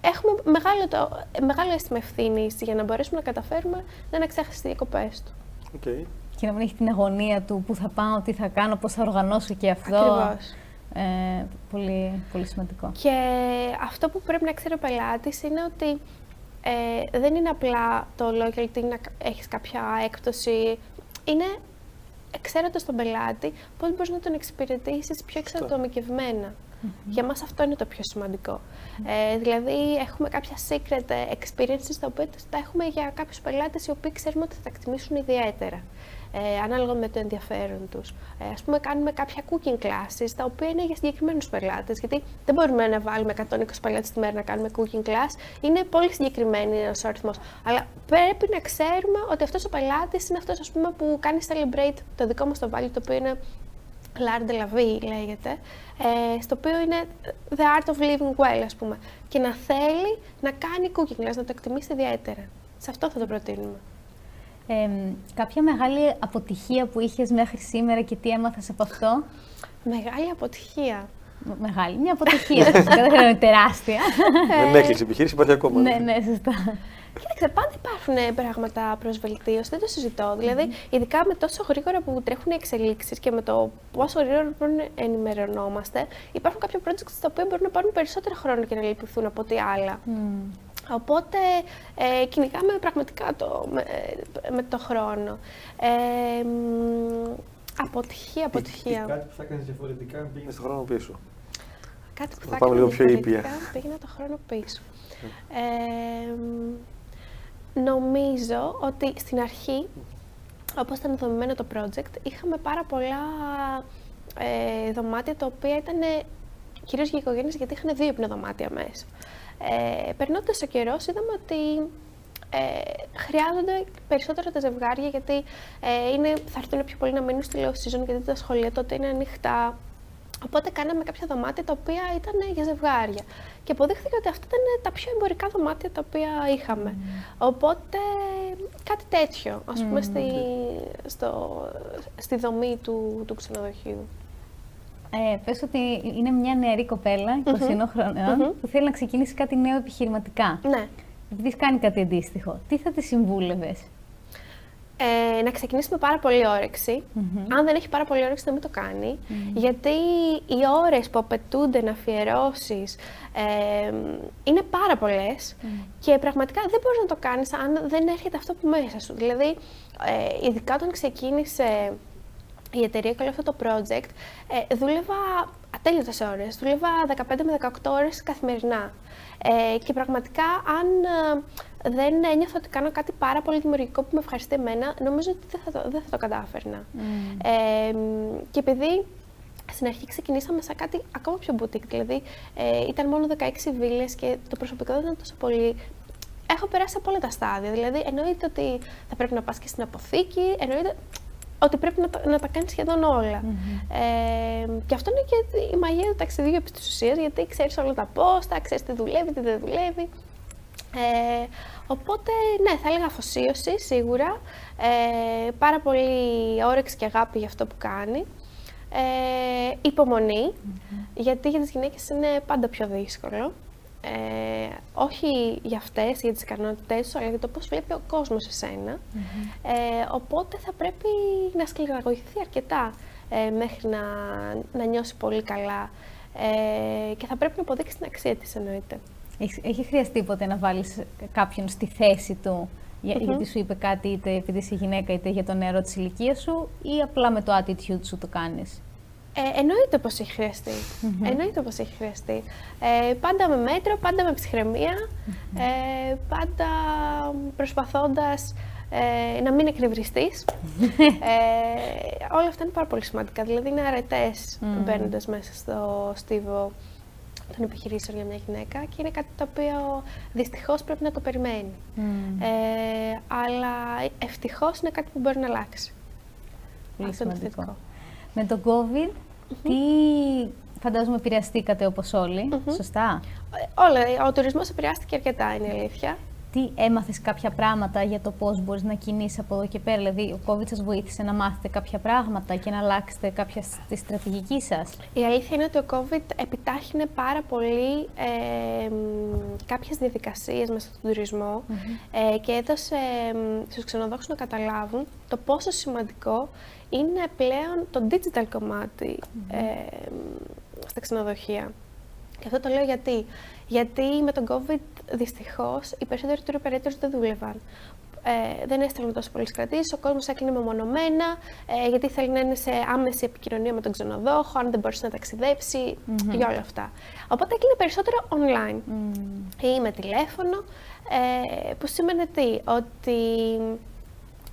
έχουμε μεγάλο, το, μεγάλο αίσθημα ευθύνης για να μπορέσουμε να καταφέρουμε να είναι τι διακοπές του. Okay. Και να μην έχει την αγωνία του που θα πάω, τι θα κάνω, πώς θα οργανώσω και αυτό. Ακριβώς. Ε, πολύ, πολύ σημαντικό. Και αυτό που πρέπει να ξέρει ο πελάτης είναι ότι ε, δεν είναι απλά το loyalty να έχεις κάποια έκπτωση. Είναι ξέροντα τον πελάτη πώς μπορείς να τον εξυπηρετήσεις πιο εξατομικευμένα. Για μας αυτό είναι το πιο σημαντικό. Ε, δηλαδή, έχουμε κάποια secret experiences τα οποία τα έχουμε για κάποιους πελάτες οι οποίοι ξέρουμε ότι θα τα εκτιμήσουν ιδιαίτερα ε, ανάλογα με το ενδιαφέρον τους. Ε, ας πούμε, κάνουμε κάποια cooking classes, τα οποία είναι για συγκεκριμένους πελάτες, γιατί δεν μπορούμε να βάλουμε 120 πελάτες τη μέρα να κάνουμε cooking class, είναι πολύ συγκεκριμένη ένας αριθμός. Αλλά πρέπει να ξέρουμε ότι αυτός ο πελάτης είναι αυτός, ας πούμε, που κάνει celebrate το δικό μας το value, το οποίο είναι L'art de la vie λέγεται, ε, στο οποίο είναι the art of living well, ας πούμε. Και να θέλει να κάνει cooking class, να το εκτιμήσει ιδιαίτερα. Σε αυτό θα το προτείνουμε. Ε, κάποια μεγάλη αποτυχία που είχες μέχρι σήμερα και τι έμαθες από αυτό; Μεγάλη αποτυχία. Μεγάλη, μια αποτυχία. δεν είναι τεράστια. Δεν έκλεισε επιχείρηση, υπάρχει ακόμα. Ναι, ναι, σωστά. Κοίταξε, πάντα υπάρχουν πράγματα προς βελτίωση, δεν το συζητώ. Δηλαδή, ειδικά με τόσο γρήγορα που τρέχουν οι εξελίξεις και με το πόσο γρήγορα μπορούμε να ενημερωνόμαστε, υπάρχουν κάποια projects τα οποία μπορούν να πάρουν περισσότερο χρόνο και να λυπηθούν από ό,τι άλλα. Οπότε ε, κυνηγάμε πραγματικά το, με, το χρόνο. Ε, Αποτυχία, αποτυχία. Κάτι που θα έκανε διαφορετικά αν πήγαινες στον χρόνο πίσω; Κάτι που Θα θα πάμε έκανα λίγο πιο ήπια. διαφορετικά, Πήγαινα το χρόνο πίσω. Ε, νομίζω ότι στην αρχή, όπως ήταν δομημένο το project, είχαμε πάρα πολλά ε, δωμάτια τα οποία ήταν κυρίως για οικογένειες γιατί είχαν δύο υπνοδωμάτια μέσα. Ε, περνώντας ο καιρός είδαμε ότι ε, χρειάζονται περισσότερο τα ζευγάρια γιατί ε, είναι, θα έρθουν πιο πολύ να μείνουν στη low season γιατί τα σχολεία τότε είναι ανοιχτά. Οπότε κάναμε κάποια δωμάτια τα οποία ήταν για ζευγάρια. Και αποδείχθηκε ότι αυτά ήταν τα πιο εμπορικά δωμάτια τα οποία είχαμε. Οπότε κάτι τέτοιο, ας πούμε, στη, στο, στη δομή του, του ξενοδοχείου. Ε, πες ότι είναι μια νεαρή κοπέλα, 21 χρονων που θέλει να ξεκινήσει κάτι νέο επιχειρηματικά. Ναι. Επειδή έχει κάνει κάτι αντίστοιχο, τι θα της συμβούλευες; Ε, να ξεκινήσει με πάρα πολύ όρεξη. Αν δεν έχει πάρα πολύ όρεξη, να μην το κάνει. Γιατί οι ώρες που απαιτούνται να αφιερώσεις ε, είναι πάρα πολλές και πραγματικά δεν μπορείς να το κάνεις αν δεν έρχεται αυτό που μέσα σου. Δηλαδή, ε, ειδικά όταν ξεκίνησε η εταιρεία και όλο αυτό το project, ε, δούλευα ατέλειωτες ώρες. Δούλευα 15 με 18 ώρες καθημερινά. Ε, και πραγματικά, αν ε, δεν ένιωθα ότι κάνω κάτι πάρα πολύ δημιουργικό που με ευχαριστεί εμένα, νομίζω ότι δεν θα το, δεν θα το κατάφερνα. Ε, και επειδή στην αρχή ξεκινήσαμε σαν κάτι ακόμα πιο boutique, δηλαδή ε, ήταν μόνο 16 βίλες και το προσωπικό δεν ήταν τόσο πολύ. Έχω περάσει από όλα τα στάδια. Δηλαδή, εννοείται ότι θα πρέπει να πας και στην αποθήκη, εννοείται ότι πρέπει να τα, να τα κάνεις σχεδόν όλα. Ε, και αυτό είναι και η μαγεία του ταξιδιού επί της ουσίας, γιατί ξέρεις όλα τα πόστα, ξέρεις τι δουλεύει, τι δεν δουλεύει. Ε, οπότε, ναι, θα έλεγα αφοσίωση, σίγουρα. Ε, πάρα πολύ όρεξη και αγάπη για αυτό που κάνει. Ε, υπομονη γιατί για τις γυναίκες είναι πάντα πιο δύσκολο. Ε, όχι για αυτές, για τις ικανότητές σου, αλλά για το πώς βλέπει ο κόσμος εσένα. Ε, οπότε θα πρέπει να σκληραγωγηθεί αρκετά ε, μέχρι να, να νιώσει πολύ καλά ε, και θα πρέπει να αποδείξει την αξία της εννοείται. Έχεις, έχει χρειαστεί ποτέ να βάλεις κάποιον στη θέση του για, γιατί σου είπε κάτι είτε επειδή είσαι γυναίκα είτε για το νερό της ηλικίας σου ή απλά με το attitude σου το κάνεις; Ε, εννοείται πως έχει χρειαστεί. Εννοείται πως έχει χρειαστεί. Ε, πάντα με μέτρο, πάντα με ψυχραιμία, ε, πάντα προσπαθώντας ε, να μην εκνευριστείς. ε, όλα αυτά είναι πάρα πολύ σημαντικά. Δηλαδή είναι αρετές μπαίνοντας μέσα στο στίβο των επιχειρήσεων για μια γυναίκα και είναι κάτι το οποίο δυστυχώς πρέπει να το περιμένει. Ε, αλλά ευτυχώς είναι κάτι που μπορεί να αλλάξει. Πολύ Αυτό είναι το σημαντικό. θετικό. Με τον COVID, τι φαντάζομαι επηρεαστήκατε όπως όλοι, σωστά; Ε, Όλα, ο τουρισμός επηρεάστηκε αρκετά, είναι η αλήθεια. Τι έμαθες κάποια πράγματα για το πώς μπορείς να κινήσεις από εδώ και πέρα, δηλαδή ο COVID σας βοήθησε να μάθετε κάποια πράγματα και να αλλάξετε κάποια στη στρατηγική σας; Η αλήθεια είναι ότι ο COVID επιτάχυνε πάρα πολύ ε, μ, κάποιες διαδικασίες μέσα στον τουρισμό ε, και έδωσε μ, στους ξενοδόχους να καταλάβουν το πόσο σημαντικό είναι πλέον το digital κομμάτι ε, μ, στα ξενοδοχεία. Και αυτό το λέω γιατί. Γιατί με τον COVID δυστυχώς οι περισσότεροι tour operators δεν δούλευαν. Ε, δεν έστελναν τόσο πολλές κρατήσεις, ο κόσμος έκλεινε μεμονωμένα, ε, γιατί θέλει να είναι σε άμεση επικοινωνία με τον ξενοδόχο, αν δεν μπορούσε να ταξιδέψει, για όλα αυτά. Οπότε έκλεινε περισσότερο online ή με τηλέφωνο, ε, που σημαίνει τι, ότι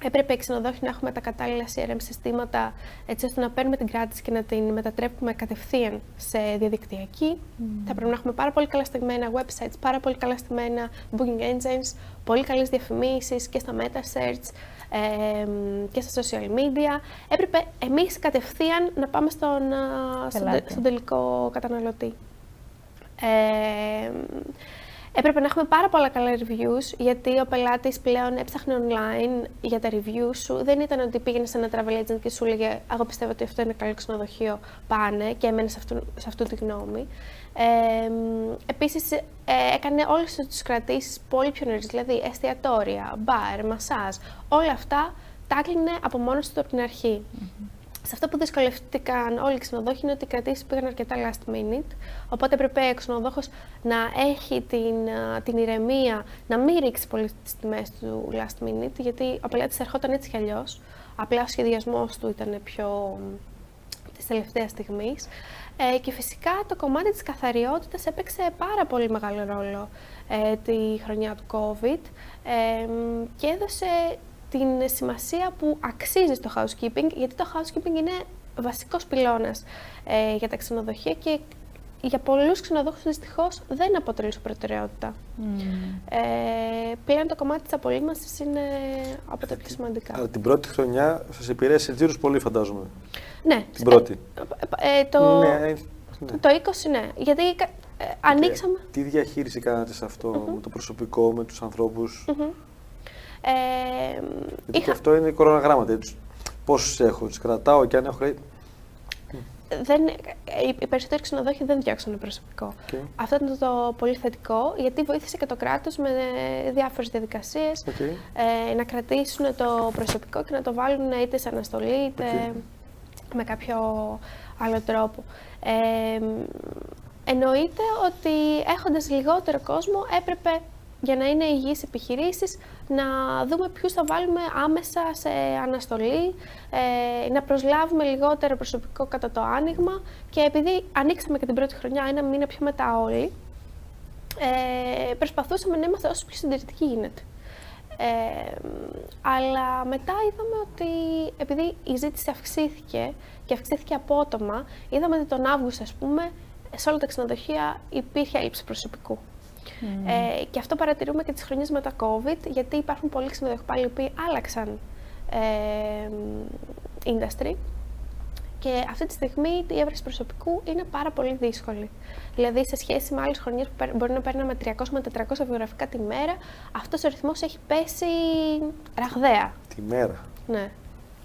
έπρεπε οι ξενοδόχοι να έχουμε τα κατάλληλα CRM συστήματα έτσι ώστε να παίρνουμε την κράτηση και να την μετατρέπουμε κατευθείαν σε διαδικτυακή. Θα πρέπει να έχουμε πάρα πολύ καλά στεγμένα websites, πάρα πολύ καλά στεγμένα booking engines, πολύ καλές διαφημίσεις και στα meta search ε, και στα social media. Έπρεπε εμείς κατευθείαν να πάμε στον, α, στον, τε- Πελάτη. στον τελικό καταναλωτή. Ε, έπρεπε να έχουμε πάρα πολλά καλά reviews, γιατί ο πελάτης πλέον έψαχνε online για τα reviews σου. Δεν ήταν ότι πήγαινε σε ένα travel agent και σου έλεγε «Εγώ πιστεύω ότι αυτό είναι καλό ξενοδοχείο, πάνε» και έμενε σε, αυτού, σε αυτού τη γνώμη. Ε, μ, επίσης, ε, έκανε όλες τις κρατήσεις πολύ πιο νωρίς, δηλαδή εστιατόρια, μπαρ, μασάζ, όλα αυτά τα έκλεινε από μόνος του από την αρχή. Σε αυτό που δυσκολευτήκαν όλοι οι ξενοδόχοι είναι ότι οι κρατήσεις πήγαν αρκετά last minute. Οπότε έπρεπε ο ξενοδόχος να έχει την, α, την ηρεμία να μην ρίξει πολύ τις τιμές του last minute, γιατί ο πελάτης ερχόταν έτσι κι αλλιώς. απλά ο σχεδιασμός του ήταν πιο της τελευταίας στιγμής. Ε, και φυσικά το κομμάτι της καθαριότητας έπαιξε πάρα πολύ μεγάλο ρόλο ε, τη χρονιά του COVID ε, και έδωσε την σημασία που αξίζει στο housekeeping, γιατί το housekeeping είναι βασικός πυλώνας ε, για τα ξενοδοχεία και για πολλούς ξενοδόχους δυστυχώς δεν αποτελεί προτεραιότητα. Mm. Ε, πλέον το κομμάτι της απολύμασης είναι από τα πιο σημαντικά. Αλλά την πρώτη χρονιά σας επηρέασε τζίρους πολύ φαντάζομαι. Ναι. Την πρώτη. Ε, το, ναι, ναι. το 20 ναι. Γιατί ε, ανοίξαμε... Τι διαχείριση κάνατε σε αυτό, mm-hmm. με το προσωπικό, με τους ανθρώπους; Mm-hmm. Ε, Γιατί είχα... και αυτό είναι κοροναγράμματα. Πόσους έχω, τους κρατάω και αν έχω δεν, οι περισσότεροι ξενοδόχοι δεν διώξαν προσωπικό. Okay. Αυτό ήταν το πολύ θετικό, γιατί βοήθησε και το κράτος με διάφορες διαδικασίες okay. ε, να κρατήσουν το προσωπικό και να το βάλουν είτε σε αναστολή, είτε με κάποιο άλλο τρόπο. Ε, εννοείται ότι έχοντας λιγότερο κόσμο έπρεπε για να είναι υγιείς επιχειρήσεις, να δούμε ποιους θα βάλουμε άμεσα σε αναστολή, ε, να προσλάβουμε λιγότερο προσωπικό κατά το άνοιγμα και επειδή ανοίξαμε και την πρώτη χρονιά ένα μήνα πιο μετά όλοι, ε, προσπαθούσαμε να είμαστε όσο πιο συντηρητικοί γίνεται. Ε, αλλά μετά είδαμε ότι επειδή η ζήτηση αυξήθηκε και αυξήθηκε απότομα, είδαμε ότι τον Αύγουστο, ας πούμε, σε όλα τα ξενοδοχεία υπήρχε έλλειψη προσωπικού. Ε, και αυτό παρατηρούμε και τις χρονιές μετά COVID, γιατί υπάρχουν πολλοί ξενοδοχοί πάλι που άλλαξαν ε, industry. Και αυτή τη στιγμή η έβρεση προσωπικού είναι πάρα πολύ δύσκολη. Δηλαδή, σε σχέση με άλλες χρονιές που μπορεί να παίρνουμε 300 με 400 βιογραφικά τη μέρα, αυτός ο ρυθμός έχει πέσει ραγδαία. Τη μέρα. Ναι.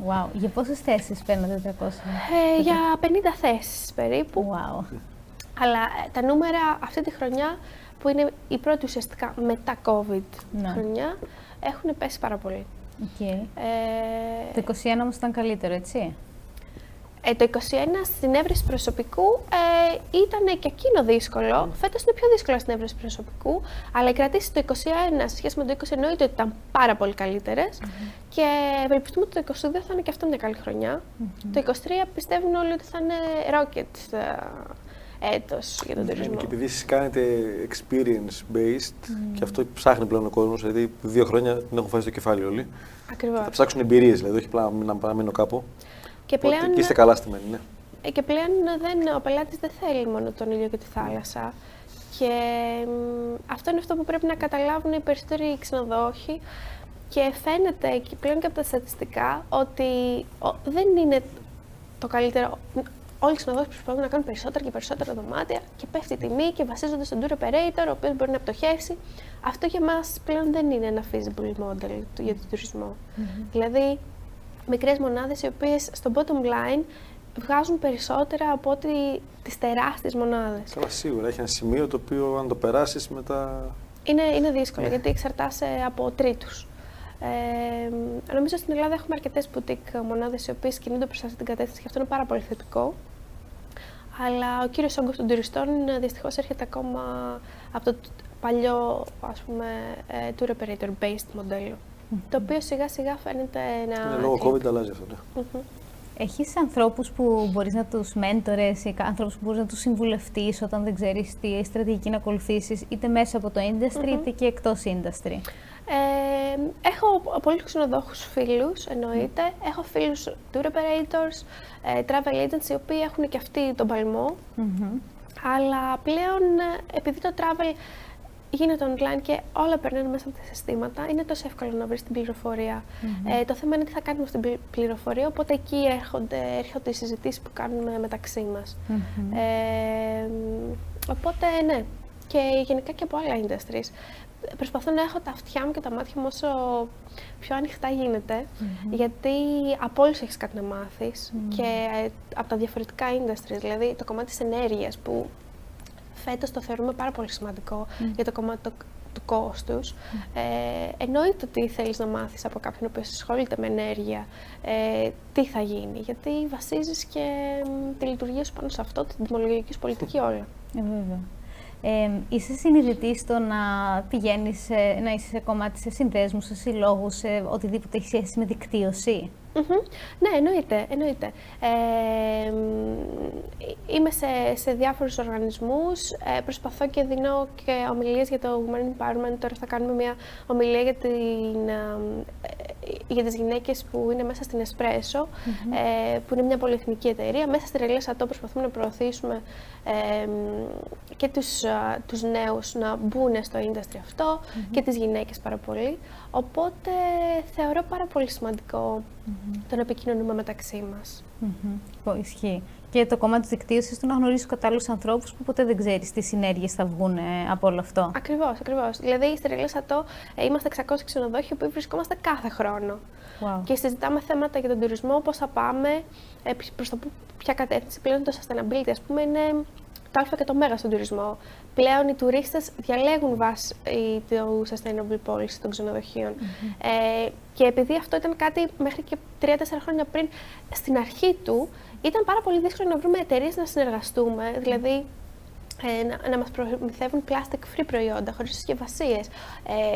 Wow. Για πόσες θέσεις παίρνετε 300? Ε, για 50 θέσεις περίπου. Wow. Αλλά ε, τα νούμερα αυτή τη χρονιά που είναι η πρώτη ουσιαστικά μετά COVID ναι. χρονιά, έχουν πέσει πάρα πολύ. Okay. Ε, το 21 όμως ήταν καλύτερο, έτσι; Ε, το 21 στην έβρεση προσωπικού ε, ήταν και εκείνο δύσκολο. Mm. Φέτος είναι πιο δύσκολο στην έβρεση προσωπικού, αλλά οι κρατήσεις το 21 σε σχέση με το 20 εννοείται ότι ήταν πάρα πολύ καλύτερες και ευελπιστούμε ότι το 22 θα είναι και αυτό μια καλή χρονιά. Το 23 πιστεύουν όλοι ότι θα είναι rocket έτος για τον ναι, τουρισμό. Και επειδή εσείς κάνετε experience based και αυτό ψάχνει πλέον ο κόσμος, δηλαδή δύο χρόνια την έχουν φάει στο κεφάλι όλοι. Ακριβώς. Θα ψάξουν εμπειρίες, δηλαδή, όχι απλά να παραμείνω κάπου. Και πλέον... Και είστε καλά στημένοι, ναι. Ε, και πλέον δεν, ο πελάτης δεν θέλει μόνο τον ήλιο και τη θάλασσα. Και αυτό είναι αυτό που πρέπει να καταλάβουν οι περισσότεροι ξενοδόχοι. Και φαίνεται και πλέον και από τα στατιστικά ότι δεν είναι το καλύτερο όλοι οι ξενοδόχοι προσπαθούν να κάνουν περισσότερα και περισσότερα δωμάτια και πέφτει η τιμή και βασίζονται στον tour operator, ο οποίος μπορεί να πτωχεύσει. Αυτό για μας πλέον δεν είναι ένα feasible model για τον τουρισμό. Mm-hmm. Δηλαδή, μικρές μονάδες οι οποίες στο bottom line βγάζουν περισσότερα από ότι τις τεράστιες μονάδες. Καλά, σίγουρα. Έχει ένα σημείο το οποίο αν το περάσεις μετά. Είναι, είναι δύσκολο yeah. γιατί εξαρτάσαι από τρίτους. Ε, νομίζω στην Ελλάδα έχουμε αρκετές boutique μονάδες οι οποίες κινούνται προς αυτή την κατεύθυνση και αυτό είναι πάρα πολύ θετικό. Αλλά ο κύριος όγκος των τουριστών δυστυχώς έρχεται ακόμα από το παλιό ας πούμε, ε, tour operator based μοντελο Το οποίο σιγά σιγά φαίνεται να. Είναι λόγω COVID αλλάζει αυτό. Ναι. Mm-hmm. Έχεις ανθρώπους που μπορείς να τους μέντορες ή ανθρώπους που μπορείς να τους συμβουλευτείς όταν δεν ξέρεις τι στρατηγική να ακολουθήσεις είτε μέσα από το industry είτε και εκτός industry; Ε, έχω πολλούς ξενοδόχους φίλους, εννοείται. Έχω φίλους tour operators, ε, travel agents, οι οποίοι έχουν και αυτοί τον παλμό. Αλλά πλέον, επειδή το travel γίνεται online και όλα περνάνε μέσα από τα συστήματα, είναι τόσο εύκολο να βρεις την πληροφορία. Ε, το θέμα είναι τι θα κάνουμε στην πληροφορία, οπότε εκεί έρχονται, έρχονται οι συζητήσεις που κάνουμε μεταξύ μας. Ε, οπότε, ναι, και γενικά και από άλλα industries. Προσπαθώ να έχω τα αυτιά μου και τα μάτια μου όσο πιο ανοιχτά γίνεται, γιατί από όλους έχεις κάτι να μάθεις και ε, από τα διαφορετικά industries, δηλαδή το κομμάτι της ενέργειας που φέτος το θεωρούμε πάρα πολύ σημαντικό για το κομμάτι το, του κόστους. Ε, εννοείται ότι θέλεις να μάθεις από κάποιον που ασχολείται με ενέργεια ε, τι θα γίνει, γιατί βασίζεις και τη λειτουργία σου πάνω σε αυτό, την τιμολογική πολιτική όλα. Ε, βέβαια. Ε, είσαι συνειδητής στο να πηγαίνεις, να είσαι σε κομμάτι σε συνδέσμους, σε συλλόγους, σε οτιδήποτε έχει σχέση με δικτύωση; Ναι, εννοείται. εννοείται. Ε, είμαι σε, σε διάφορους οργανισμούς, ε, προσπαθώ και δίνω και ομιλίες για το Women Empowerment. Τώρα θα κάνουμε μια ομιλία για, την, ε, για τις γυναίκες που είναι μέσα στην Espresso, ε, που είναι μια πολυεθνική εταιρεία. Μέσα στη Ρελία Σατό προσπαθούμε να προωθήσουμε και τους, τους νέους να μπουν στο industry αυτό και τις γυναίκες πάρα πολύ. Οπότε θεωρώ πάρα πολύ σημαντικό το να επικοινωνούμε μεταξύ μας. Mm-hmm. Ισχύει. Και το κομμάτι της δικτύωσης του να γνωρίσει κατάλληλους ανθρώπους που ποτέ δεν ξέρεις τι συνέργειες θα βγουν από όλο αυτό. Ακριβώς, ακριβώς. Δηλαδή, στη Ρελή Σατό ε, είμαστε 600 ξενοδόχοι που βρισκόμαστε κάθε χρόνο. Wow. Και συζητάμε θέματα για τον τουρισμό, πώς θα πάμε, ε, προς το ποια κατεύθυνση. Πλέον το sustainability, ας πούμε, είναι το Α και το Μέγα στον τουρισμό. Πλέον οι τουρίστες διαλέγουν βάσει του sustainable policy των ξενοδοχειων Ε, και επειδή αυτό ήταν κάτι μέχρι και 3-4 χρόνια πριν, στην αρχή του ήταν πάρα πολύ δύσκολο να βρούμε εταιρείες να συνεργαστούμε. Δηλαδή, ε, να, να μας προμηθεύουν plastic free προϊόντα, χωρίς συσκευασίες,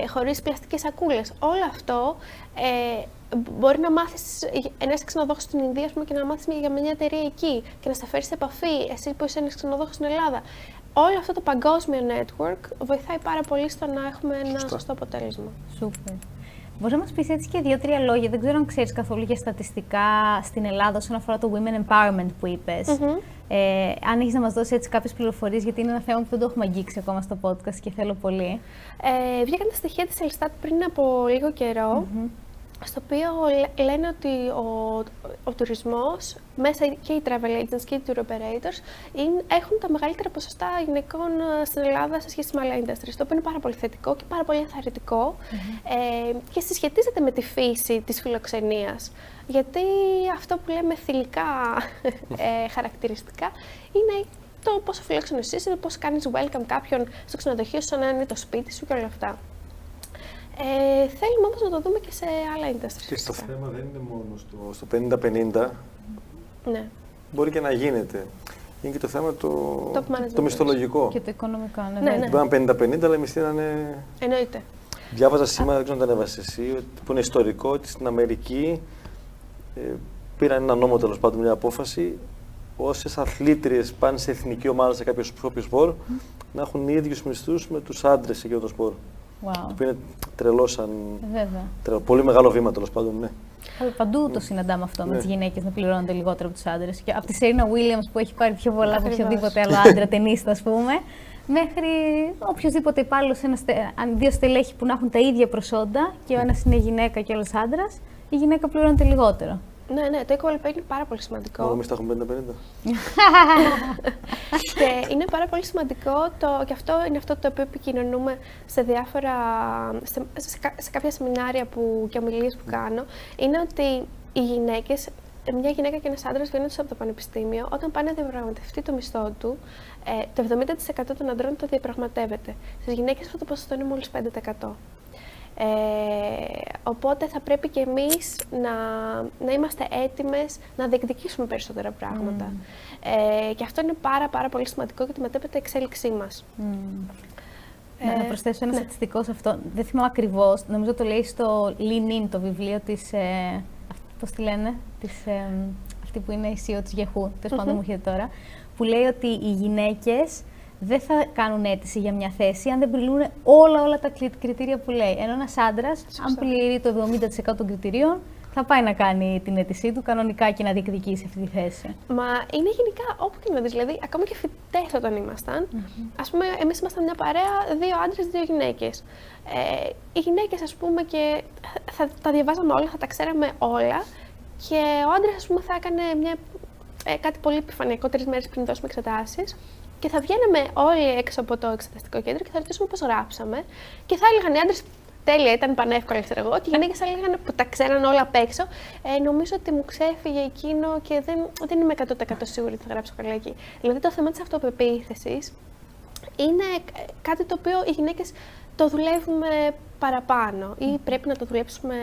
ε, χωρίς πλαστικές σακούλες. Όλο αυτό ε, μπορεί να μάθεις, ένα ξενοδόχος στην Ινδία πούμε, και να μάθεις για μια εταιρεία εκεί και να σε φέρεις σε επαφή, εσύ που είσαι ένας ξενοδόχος στην Ελλάδα. Όλο αυτό το παγκόσμιο network βοηθάει πάρα πολύ στο να έχουμε ένα σωστό αποτέλεσμα. Σούπερ. Μπορεί να μας πεις έτσι και δύο-τρία λόγια. Δεν ξέρω αν ξέρεις καθόλου για στατιστικά στην Ελλάδα όσον αφορά το Women Empowerment που είπες. Ε, αν έχεις να μας δώσεις έτσι κάποιες πληροφορίες, γιατί είναι ένα θέμα που δεν το έχουμε αγγίξει ακόμα στο podcast και θέλω πολύ. Ε, βγήκαν τα στοιχεία της Ελστάτ πριν από λίγο στο οποίο λένε ότι ο, ο τουρισμός, μέσα και οι travel agents και οι tour operators, είναι, έχουν τα μεγαλύτερα ποσοστά γυναικών ε, στην Ελλάδα σε σχέση με άλλα industries, το οποίο είναι πάρα πολύ θετικό και πάρα πολύ ε, και συσχετίζεται με τη φύση της φιλοξενίας. Γιατί αυτό που λέμε θηλυκά ε, χαρακτηριστικά είναι το πόσο φιλόξενος είσαι, το πώς κάνεις welcome κάποιον στο ξενοδοχείο σου σαν να είναι το σπίτι σου και όλα αυτά. Ε, θέλουμε όμως να το δούμε και σε άλλα industries. Και το θέμα δεν είναι μόνο στο, 50-50. Ναι. Μπορεί και να γίνεται. Είναι και το θέμα το, το μισθολογικό. Και το οικονομικό, ναι. ναι, ναι. Μπορεί να 50-50, αλλά η μισθή να είναι... Εννοείται. Διάβαζα σήμερα, δεν ξέρω αν το ανέβασες εσύ, που είναι ιστορικό, ότι στην Αμερική ε, πήραν ένα νόμο τέλος πάντων, μια απόφαση, όσες αθλήτριες πάνε σε εθνική ομάδα σε κάποιο σπορ, mm. να έχουν ίδιους μισθούς με τους άντρες σε εκείνο το σπορ. Wow. Το οποίο είναι τρελός σαν. Τρελό. Πολύ μεγάλο βήμα τέλος πάντων, ναι. Αλλά παντού το συναντάμε αυτό ναι. με τις γυναίκες να πληρώνονται λιγότερο από τους άντρες. Και από τη Σέρινα Williams που έχει πάρει πιο πολλά από οποιοδήποτε άλλο άντρα ταινίστα, ας πούμε, μέχρι οποιοδήποτε υπάλληλο, δύο στελέχη που να έχουν τα ίδια προσόντα και ο ένας είναι γυναίκα και ο άλλος άντρας, η γυναίκα πληρώνεται λιγότερο. Ναι, ναι, το equal pay είναι πάρα πολύ σημαντικό. Μόνο εμείς τα έχουμε 50-50. και είναι πάρα πολύ σημαντικό το, και αυτό είναι αυτό το οποίο επικοινωνούμε σε διάφορα, σε, σε, σε κάποια σεμινάρια που, και ομιλίες που κάνω, είναι ότι οι γυναίκες, μια γυναίκα και ένας άντρας βγαίνοντας από το πανεπιστήμιο, όταν πάνε να διαπραγματευτεί το μισθό του, ε, το 70% των αντρών το διαπραγματεύεται. Στις γυναίκες αυτό το ποσοστό είναι μόλις 5%. Ε, οπότε θα πρέπει και εμείς να, να είμαστε έτοιμες να διεκδικήσουμε περισσότερα πράγματα. Ε, και αυτό είναι πάρα πάρα πολύ σημαντικό γιατί μετέπειτα εξέλιξή μας. Mm. Ε, να προσθέσω ένα ναι. στατιστικό σε αυτό. Δεν θυμάμαι ακριβώς. Νομίζω το λέει στο Lean In, το βιβλίο της. Ε, Πώς τη λένε, της, ε, αυτή που είναι η CEO της Γεχού, τέλος πάντων μου έρχεται τώρα, που λέει ότι οι γυναίκες δεν θα κάνουν αίτηση για μια θέση αν δεν πληρούν όλα, όλα τα κριτήρια που λέει. Ενώ ένας άντρας, αν πληρεί το 70% των κριτηρίων, θα πάει να κάνει την αίτησή του κανονικά και να διεκδικήσει αυτή τη θέση. Μα είναι γενικά όπου και να δεις. Δηλαδή, ακόμα και φοιτητέ όταν ήμασταν, mm-hmm. ας πούμε, εμείς ήμασταν μια παρέα, δύο άντρες, δύο γυναίκες. Ε, οι γυναίκες, ας πούμε, και θα τα διαβάζαμε όλα, θα τα ξέραμε όλα. Και ο άντρας, ας πούμε, θα έκανε μια, ε, κάτι πολύ επιφανειακό τρεις μέρες πριν δώσουμε εξετάσεις. Και θα βγαίναμε όλοι έξω από το εξεταστικό κέντρο και θα ρωτήσουμε πώς γράψαμε. Και θα έλεγαν οι άντρες, τέλεια, ήταν πανεύκολα, ξέρω εγώ. Και οι γυναίκες θα έλεγαν που τα ξέραν όλα απ' έξω. Ε, νομίζω ότι μου ξέφυγε εκείνο και δεν, δεν είμαι 100% σίγουρη ότι θα γράψω καλά εκεί. Δηλαδή το θέμα της αυτοπεποίθησης είναι κάτι το οποίο οι γυναίκες το δουλεύουμε παραπάνω ή πρέπει να το δουλέψουμε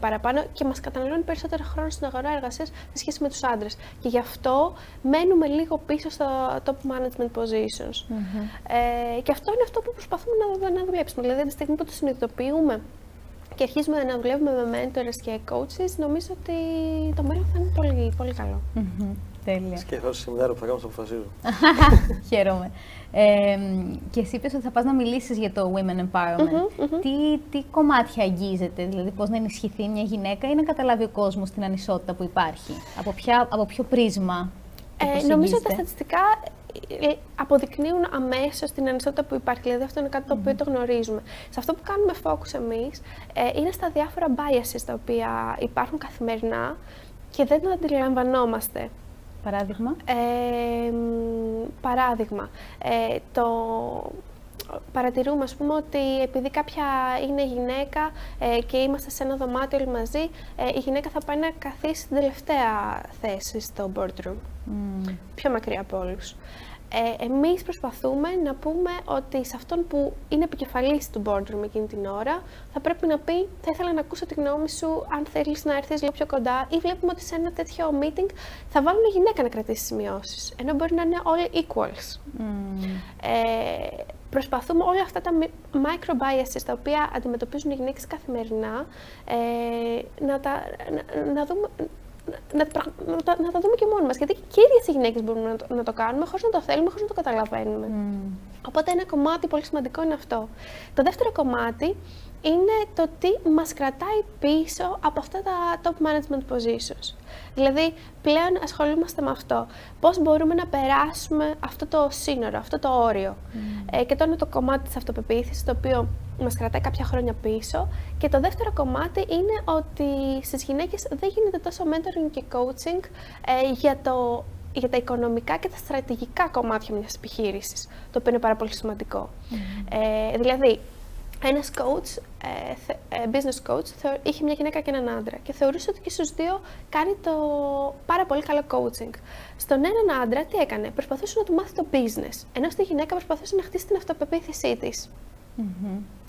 παραπάνω και μας καταναλώνει περισσότερο χρόνο στην αγορά εργασίας σε σχέση με τους άντρες. Και γι' αυτό μένουμε λίγο πίσω στα top management positions. Ε, και αυτό είναι αυτό που προσπαθούμε να, να δουλέψουμε. Δηλαδή, τη στιγμή που το συνειδητοποιούμε και αρχίζουμε να δουλεύουμε με mentors και coaches, νομίζω ότι το μέλλον θα είναι πολύ, πολύ καλό. Τέλεια. Σκέφτομαι σεμινάριο που θα κάνω, το αποφασίζω. Χαίρομαι. Ε, και εσύ είπες ότι θα πας να μιλήσεις για το Women Empowerment. Τι, τι κομμάτια αγγίζεται, δηλαδή πώς να ενισχυθεί μια γυναίκα ή να καταλάβει ο κόσμος την ανισότητα που υπάρχει; Από, ποια, από ποιο πρίσμα ε, Νομίζω ότι τα στατιστικά ε, αποδεικνύουν αμέσως την ανισότητα που υπάρχει. Δηλαδή, αυτό είναι κάτι το οποίο το γνωρίζουμε. Σε αυτό που κάνουμε focus εμείς ε, είναι στα διάφορα biases τα οποία υπάρχουν καθημερινά και δεν τα αντιλαμβανόμαστε. Παράδειγμα. Ε, παράδειγμα, ε, το παρατηρούμε ας πούμε ότι επειδή κάποια είναι γυναίκα ε, και είμαστε σε ένα δωμάτιο όλοι μαζί, ε, η γυναίκα θα πάει να καθίσει στην τελευταία θέση στο boardroom, mm. πιο μακριά από όλους ε, εμείς προσπαθούμε να πούμε ότι σε αυτόν που είναι επικεφαλής του boardroom εκείνη την ώρα, θα πρέπει να πει, θα ήθελα να ακούσω τη γνώμη σου, αν θέλεις να έρθεις λίγο πιο κοντά ή βλέπουμε ότι σε ένα τέτοιο meeting θα βάλουν γυναίκα να κρατήσει σημειώσεις, ενώ μπορεί να είναι όλοι equals. Mm. Ε, προσπαθούμε όλα αυτά τα micro biases τα οποία αντιμετωπίζουν οι γυναίκες καθημερινά ε, να, τα, να, να δούμε, να, να, τα, να τα δούμε και μόνοι μας. Γιατί και οι ίδιες οι γυναίκες μπορούμε να το, να το κάνουμε χωρίς να το θέλουμε, χωρίς να το καταλαβαίνουμε. Mm. Οπότε ένα κομμάτι πολύ σημαντικό είναι αυτό. Το δεύτερο κομμάτι είναι το τι μας κρατάει πίσω από αυτά τα top management positions. Δηλαδή, πλέον ασχολούμαστε με αυτό. Πώς μπορούμε να περάσουμε αυτό το σύνορο, αυτό το όριο. Mm. Ε, και το είναι το κομμάτι της αυτοπεποίθησης, το οποίο μας κρατάει κάποια χρόνια πίσω. Και το δεύτερο κομμάτι είναι ότι στις γυναίκες δεν γίνεται τόσο mentoring και coaching ε, για το για τα οικονομικά και τα στρατηγικά κομμάτια μιας επιχείρησης, το οποίο είναι πάρα πολύ σημαντικό. Mm. Ε, δηλαδή, ένας coach, ε, ε, business coach, είχε μια γυναίκα και έναν άντρα και θεωρούσε ότι και στους δύο κάνει το πάρα πολύ καλό coaching. Στον έναν άντρα τι έκανε, προσπαθούσε να του μάθει το business, ενώ στη γυναίκα προσπαθούσε να χτίσει την αυτοπεποίθησή της. Mm-hmm.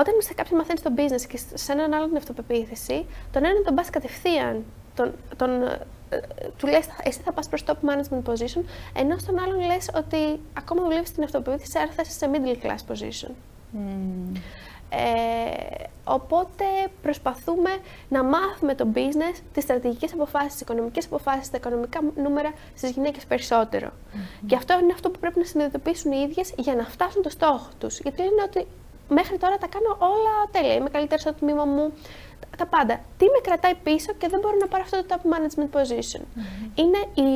Όταν σε κάποιον μαθαίνεις το business και σε έναν άλλον την αυτοπεποίθηση, τον έναν τον πας κατευθείαν, τον, τον, ε, του λες εσύ θα πας προς top management position, ενώ στον άλλον λες ότι ακόμα δουλεύεις στην αυτοπεποίθηση, άρα θα είσαι σε middle class position. Ε, οπότε προσπαθούμε να μάθουμε το business, τις στρατηγικές αποφάσεις, τις οικονομικές αποφάσεις, τα οικονομικά νούμερα στις γυναίκες περισσότερο. Και αυτό είναι αυτό που πρέπει να συνειδητοποιήσουν οι ίδιες για να φτάσουν το στόχο τους. Γιατί λένε ότι μέχρι τώρα τα κάνω όλα τέλεια, είμαι καλύτερη στο τμήμα μου, τα πάντα. Τι με κρατάει πίσω και δεν μπορώ να πάρω αυτό το top management position. Είναι οι,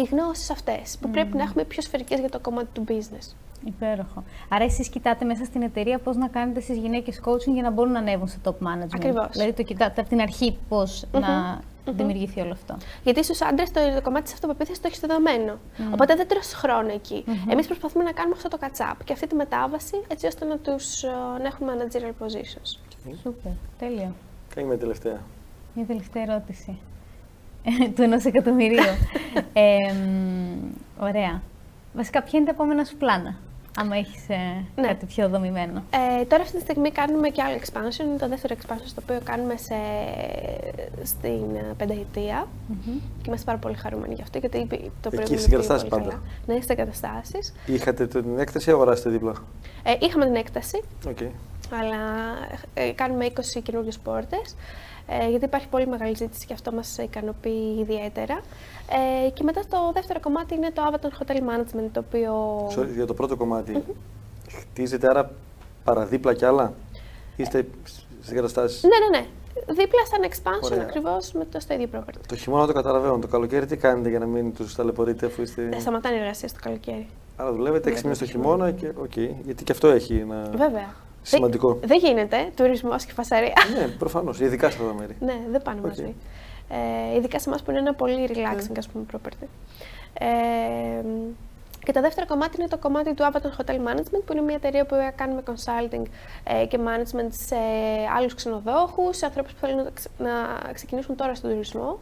οι γνώσεις αυτές που πρέπει να έχουμε πιο σφαιρικές για το κομμάτι του business. Υπέροχο. Άρα εσείς κοιτάτε μέσα στην εταιρεία πώς να κάνετε στις γυναίκες coaching για να μπορούν να ανέβουν στο top management. Ακριβώς. Δηλαδή το κοιτάτε από την αρχή να δημιουργηθεί όλο αυτό. Γιατί στους άντρες το, το κομμάτι της αυτοπεποίθησης το έχεις δεδομένο. Οπότε δεν τρώσει χρόνο εκεί. Mm-hmm. Εμείς προσπαθούμε να κάνουμε αυτό το catch-up και αυτή τη μετάβαση έτσι ώστε να τους να έχουμε managerial positions. Σούπερ. Τέλειο. Κάνει με τελευταία. Μια τελευταία ερώτηση. του ενός εκατομμυρίου. ε, ωραία. Βασικά, ποια είναι τα επόμενα σου πλάνα; Άμα έχεις ε, ναι. κάτι πιο δομημένο. Ε, τώρα αυτή τη στιγμή κάνουμε και άλλο expansion, είναι το δεύτερο expansion στο οποίο κάνουμε σε, στην ε, πενταετία mm-hmm. και είμαστε πάρα πολύ χαρούμενοι γι' αυτό γιατί το Εκεί στις εγκαταστάσεις πάντα. Καλά. Ναι, στις εγκαταστάσεις. Είχατε την έκταση ή αγοράσετε δίπλα. Ε, είχαμε την έκταση, okay. αλλά ε, κάνουμε 20 καινούριες πόρτες ε, γιατί υπάρχει πολύ μεγάλη ζήτηση και αυτό μας ικανοποιεί ιδιαίτερα. Ε, και μετά το δεύτερο κομμάτι είναι το Avatar Hotel Management, το οποίο... Sorry, για το πρώτο κομμάτι, mm-hmm. χτίζετε άρα παραδίπλα κι άλλα, είστε στις εγκαταστάσεις; Ναι, ναι, ναι. Δίπλα σαν expansion ακριβώς με το στο ίδιο property. Το χειμώνα το καταλαβαίνω. Το καλοκαίρι τι κάνετε για να μην τους ταλαιπωρείτε αφού είστε. Δεν σταματάνε οι εργασίες το καλοκαίρι. Άρα δουλεύετε 6 μήνες το χειμώνα και. Okay, γιατί και αυτό έχει ένα. Βέβαια. Σημαντικό. Δεν γίνεται τουρισμός και φασαρία. ναι, προφανώς. Ειδικά σε αυτά τα μέρη. ναι, δεν πάνε okay. μαζί. Ε, ειδικά σε εμάς που είναι ένα πολύ relaxing ας πούμε, property. Ε, και το δεύτερο κομμάτι είναι το κομμάτι του Avatar Hotel Management, που είναι μια εταιρεία που κάνουμε consulting ε, και management σε άλλους ξενοδόχους, σε ανθρώπους που θέλουν να ξεκινήσουν τώρα στον τουρισμό.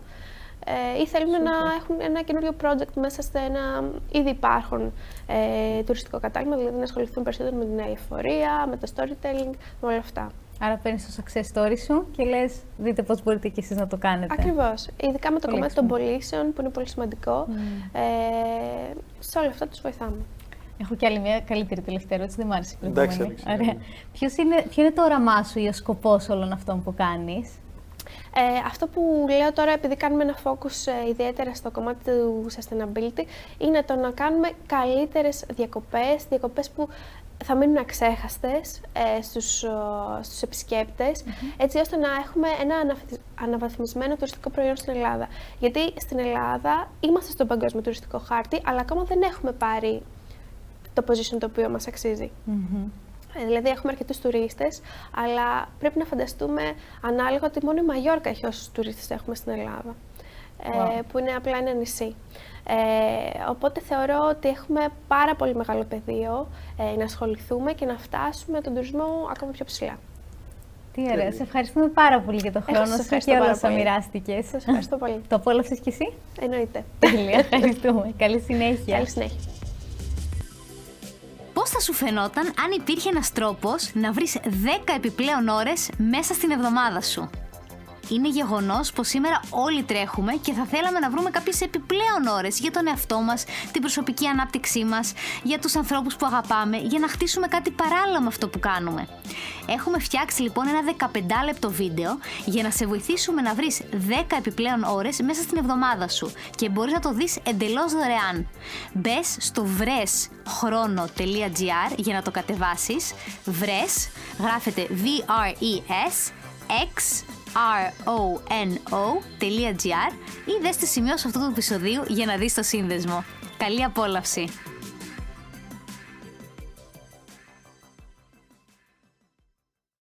Ε, ή θέλουν να έχουν ένα καινούριο project μέσα σε ένα ήδη υπάρχον ε, τουριστικό κατάλημα, δηλαδή να ασχοληθούν περισσότερο με την αηφορία, με το storytelling, με όλα αυτά. Άρα παίρνεις το success story σου και λες: Δείτε πώς μπορείτε και εσείς να το κάνετε. Ακριβώς. Ειδικά με το κομμάτι των πωλήσεων που είναι πολύ σημαντικό. Mm. Ε, σε όλα αυτά τους βοηθάμε. Έχω και άλλη μια καλύτερη τελευταία ερώτηση, δεν μ' άρεσε η Εντάξει, είναι, ποιο είναι το όραμά σου ή ο σκοπός όλων αυτών που κάνεις, ε, αυτό που λέω τώρα, επειδή κάνουμε ένα focus ε, ιδιαίτερα στο κομμάτι του sustainability, είναι το να κάνουμε καλύτερες διακοπές, διακοπές που θα μείνουν αξέχαστες ε, στους, στους επισκεπτες έτσι ώστε να έχουμε ένα αναβαθμισμένο τουριστικό προϊόν στην Ελλάδα. Γιατί στην Ελλάδα είμαστε στον παγκόσμιο τουριστικό χάρτη, αλλά ακόμα δεν έχουμε πάρει το position το οποίο μας αξίζει. Ε, δηλαδή έχουμε αρκετούς τουρίστες, αλλά πρέπει να φανταστούμε ανάλογα ότι μόνο η Μαγιόρκα έχει όσους τουρίστες έχουμε στην Ελλάδα. Ε, που είναι απλά ένα νησί. Ε, οπότε θεωρώ ότι έχουμε πάρα πολύ μεγάλο πεδίο ε, να ασχοληθούμε και να φτάσουμε τον τουρισμό ακόμα πιο ψηλά. Τι ωραία. Σε ευχαριστούμε πάρα πολύ για το χρόνο σου και όλα όσα μοιράστηκες. Σας ευχαριστώ πολύ. Το απόλαυσε κι εσύ; Εννοείται. Τέλεια. Ευχαριστούμε. Καλή συνέχεια. Καλή συνέχεια. Πώς θα σου φαινόταν αν υπήρχε ένας τρόπος να βρεις 10 επιπλέον ώρες μέσα στην εβδομάδα σου; Είναι γεγονός πως σήμερα όλοι τρέχουμε και θα θέλαμε να βρούμε κάποιες επιπλέον ώρες για τον εαυτό μας, την προσωπική ανάπτυξή μας, για τους ανθρώπους που αγαπάμε, για να χτίσουμε κάτι παράλληλο με αυτό που κάνουμε. Έχουμε φτιάξει λοιπόν ένα 15 λεπτό βίντεο για να σε βοηθήσουμε να βρεις 10 επιπλέον ώρες μέσα στην εβδομάδα σου και μπορείς να το δεις εντελώς δωρεάν. Μπες στο vreschrono.gr για να το κατεβάσεις. Vres γράφεται V-R-E-S X rono.gr ή δες τη σημειώσει αυτού του επεισοδίου για να δεις το σύνδεσμο. Καλή απόλαυση!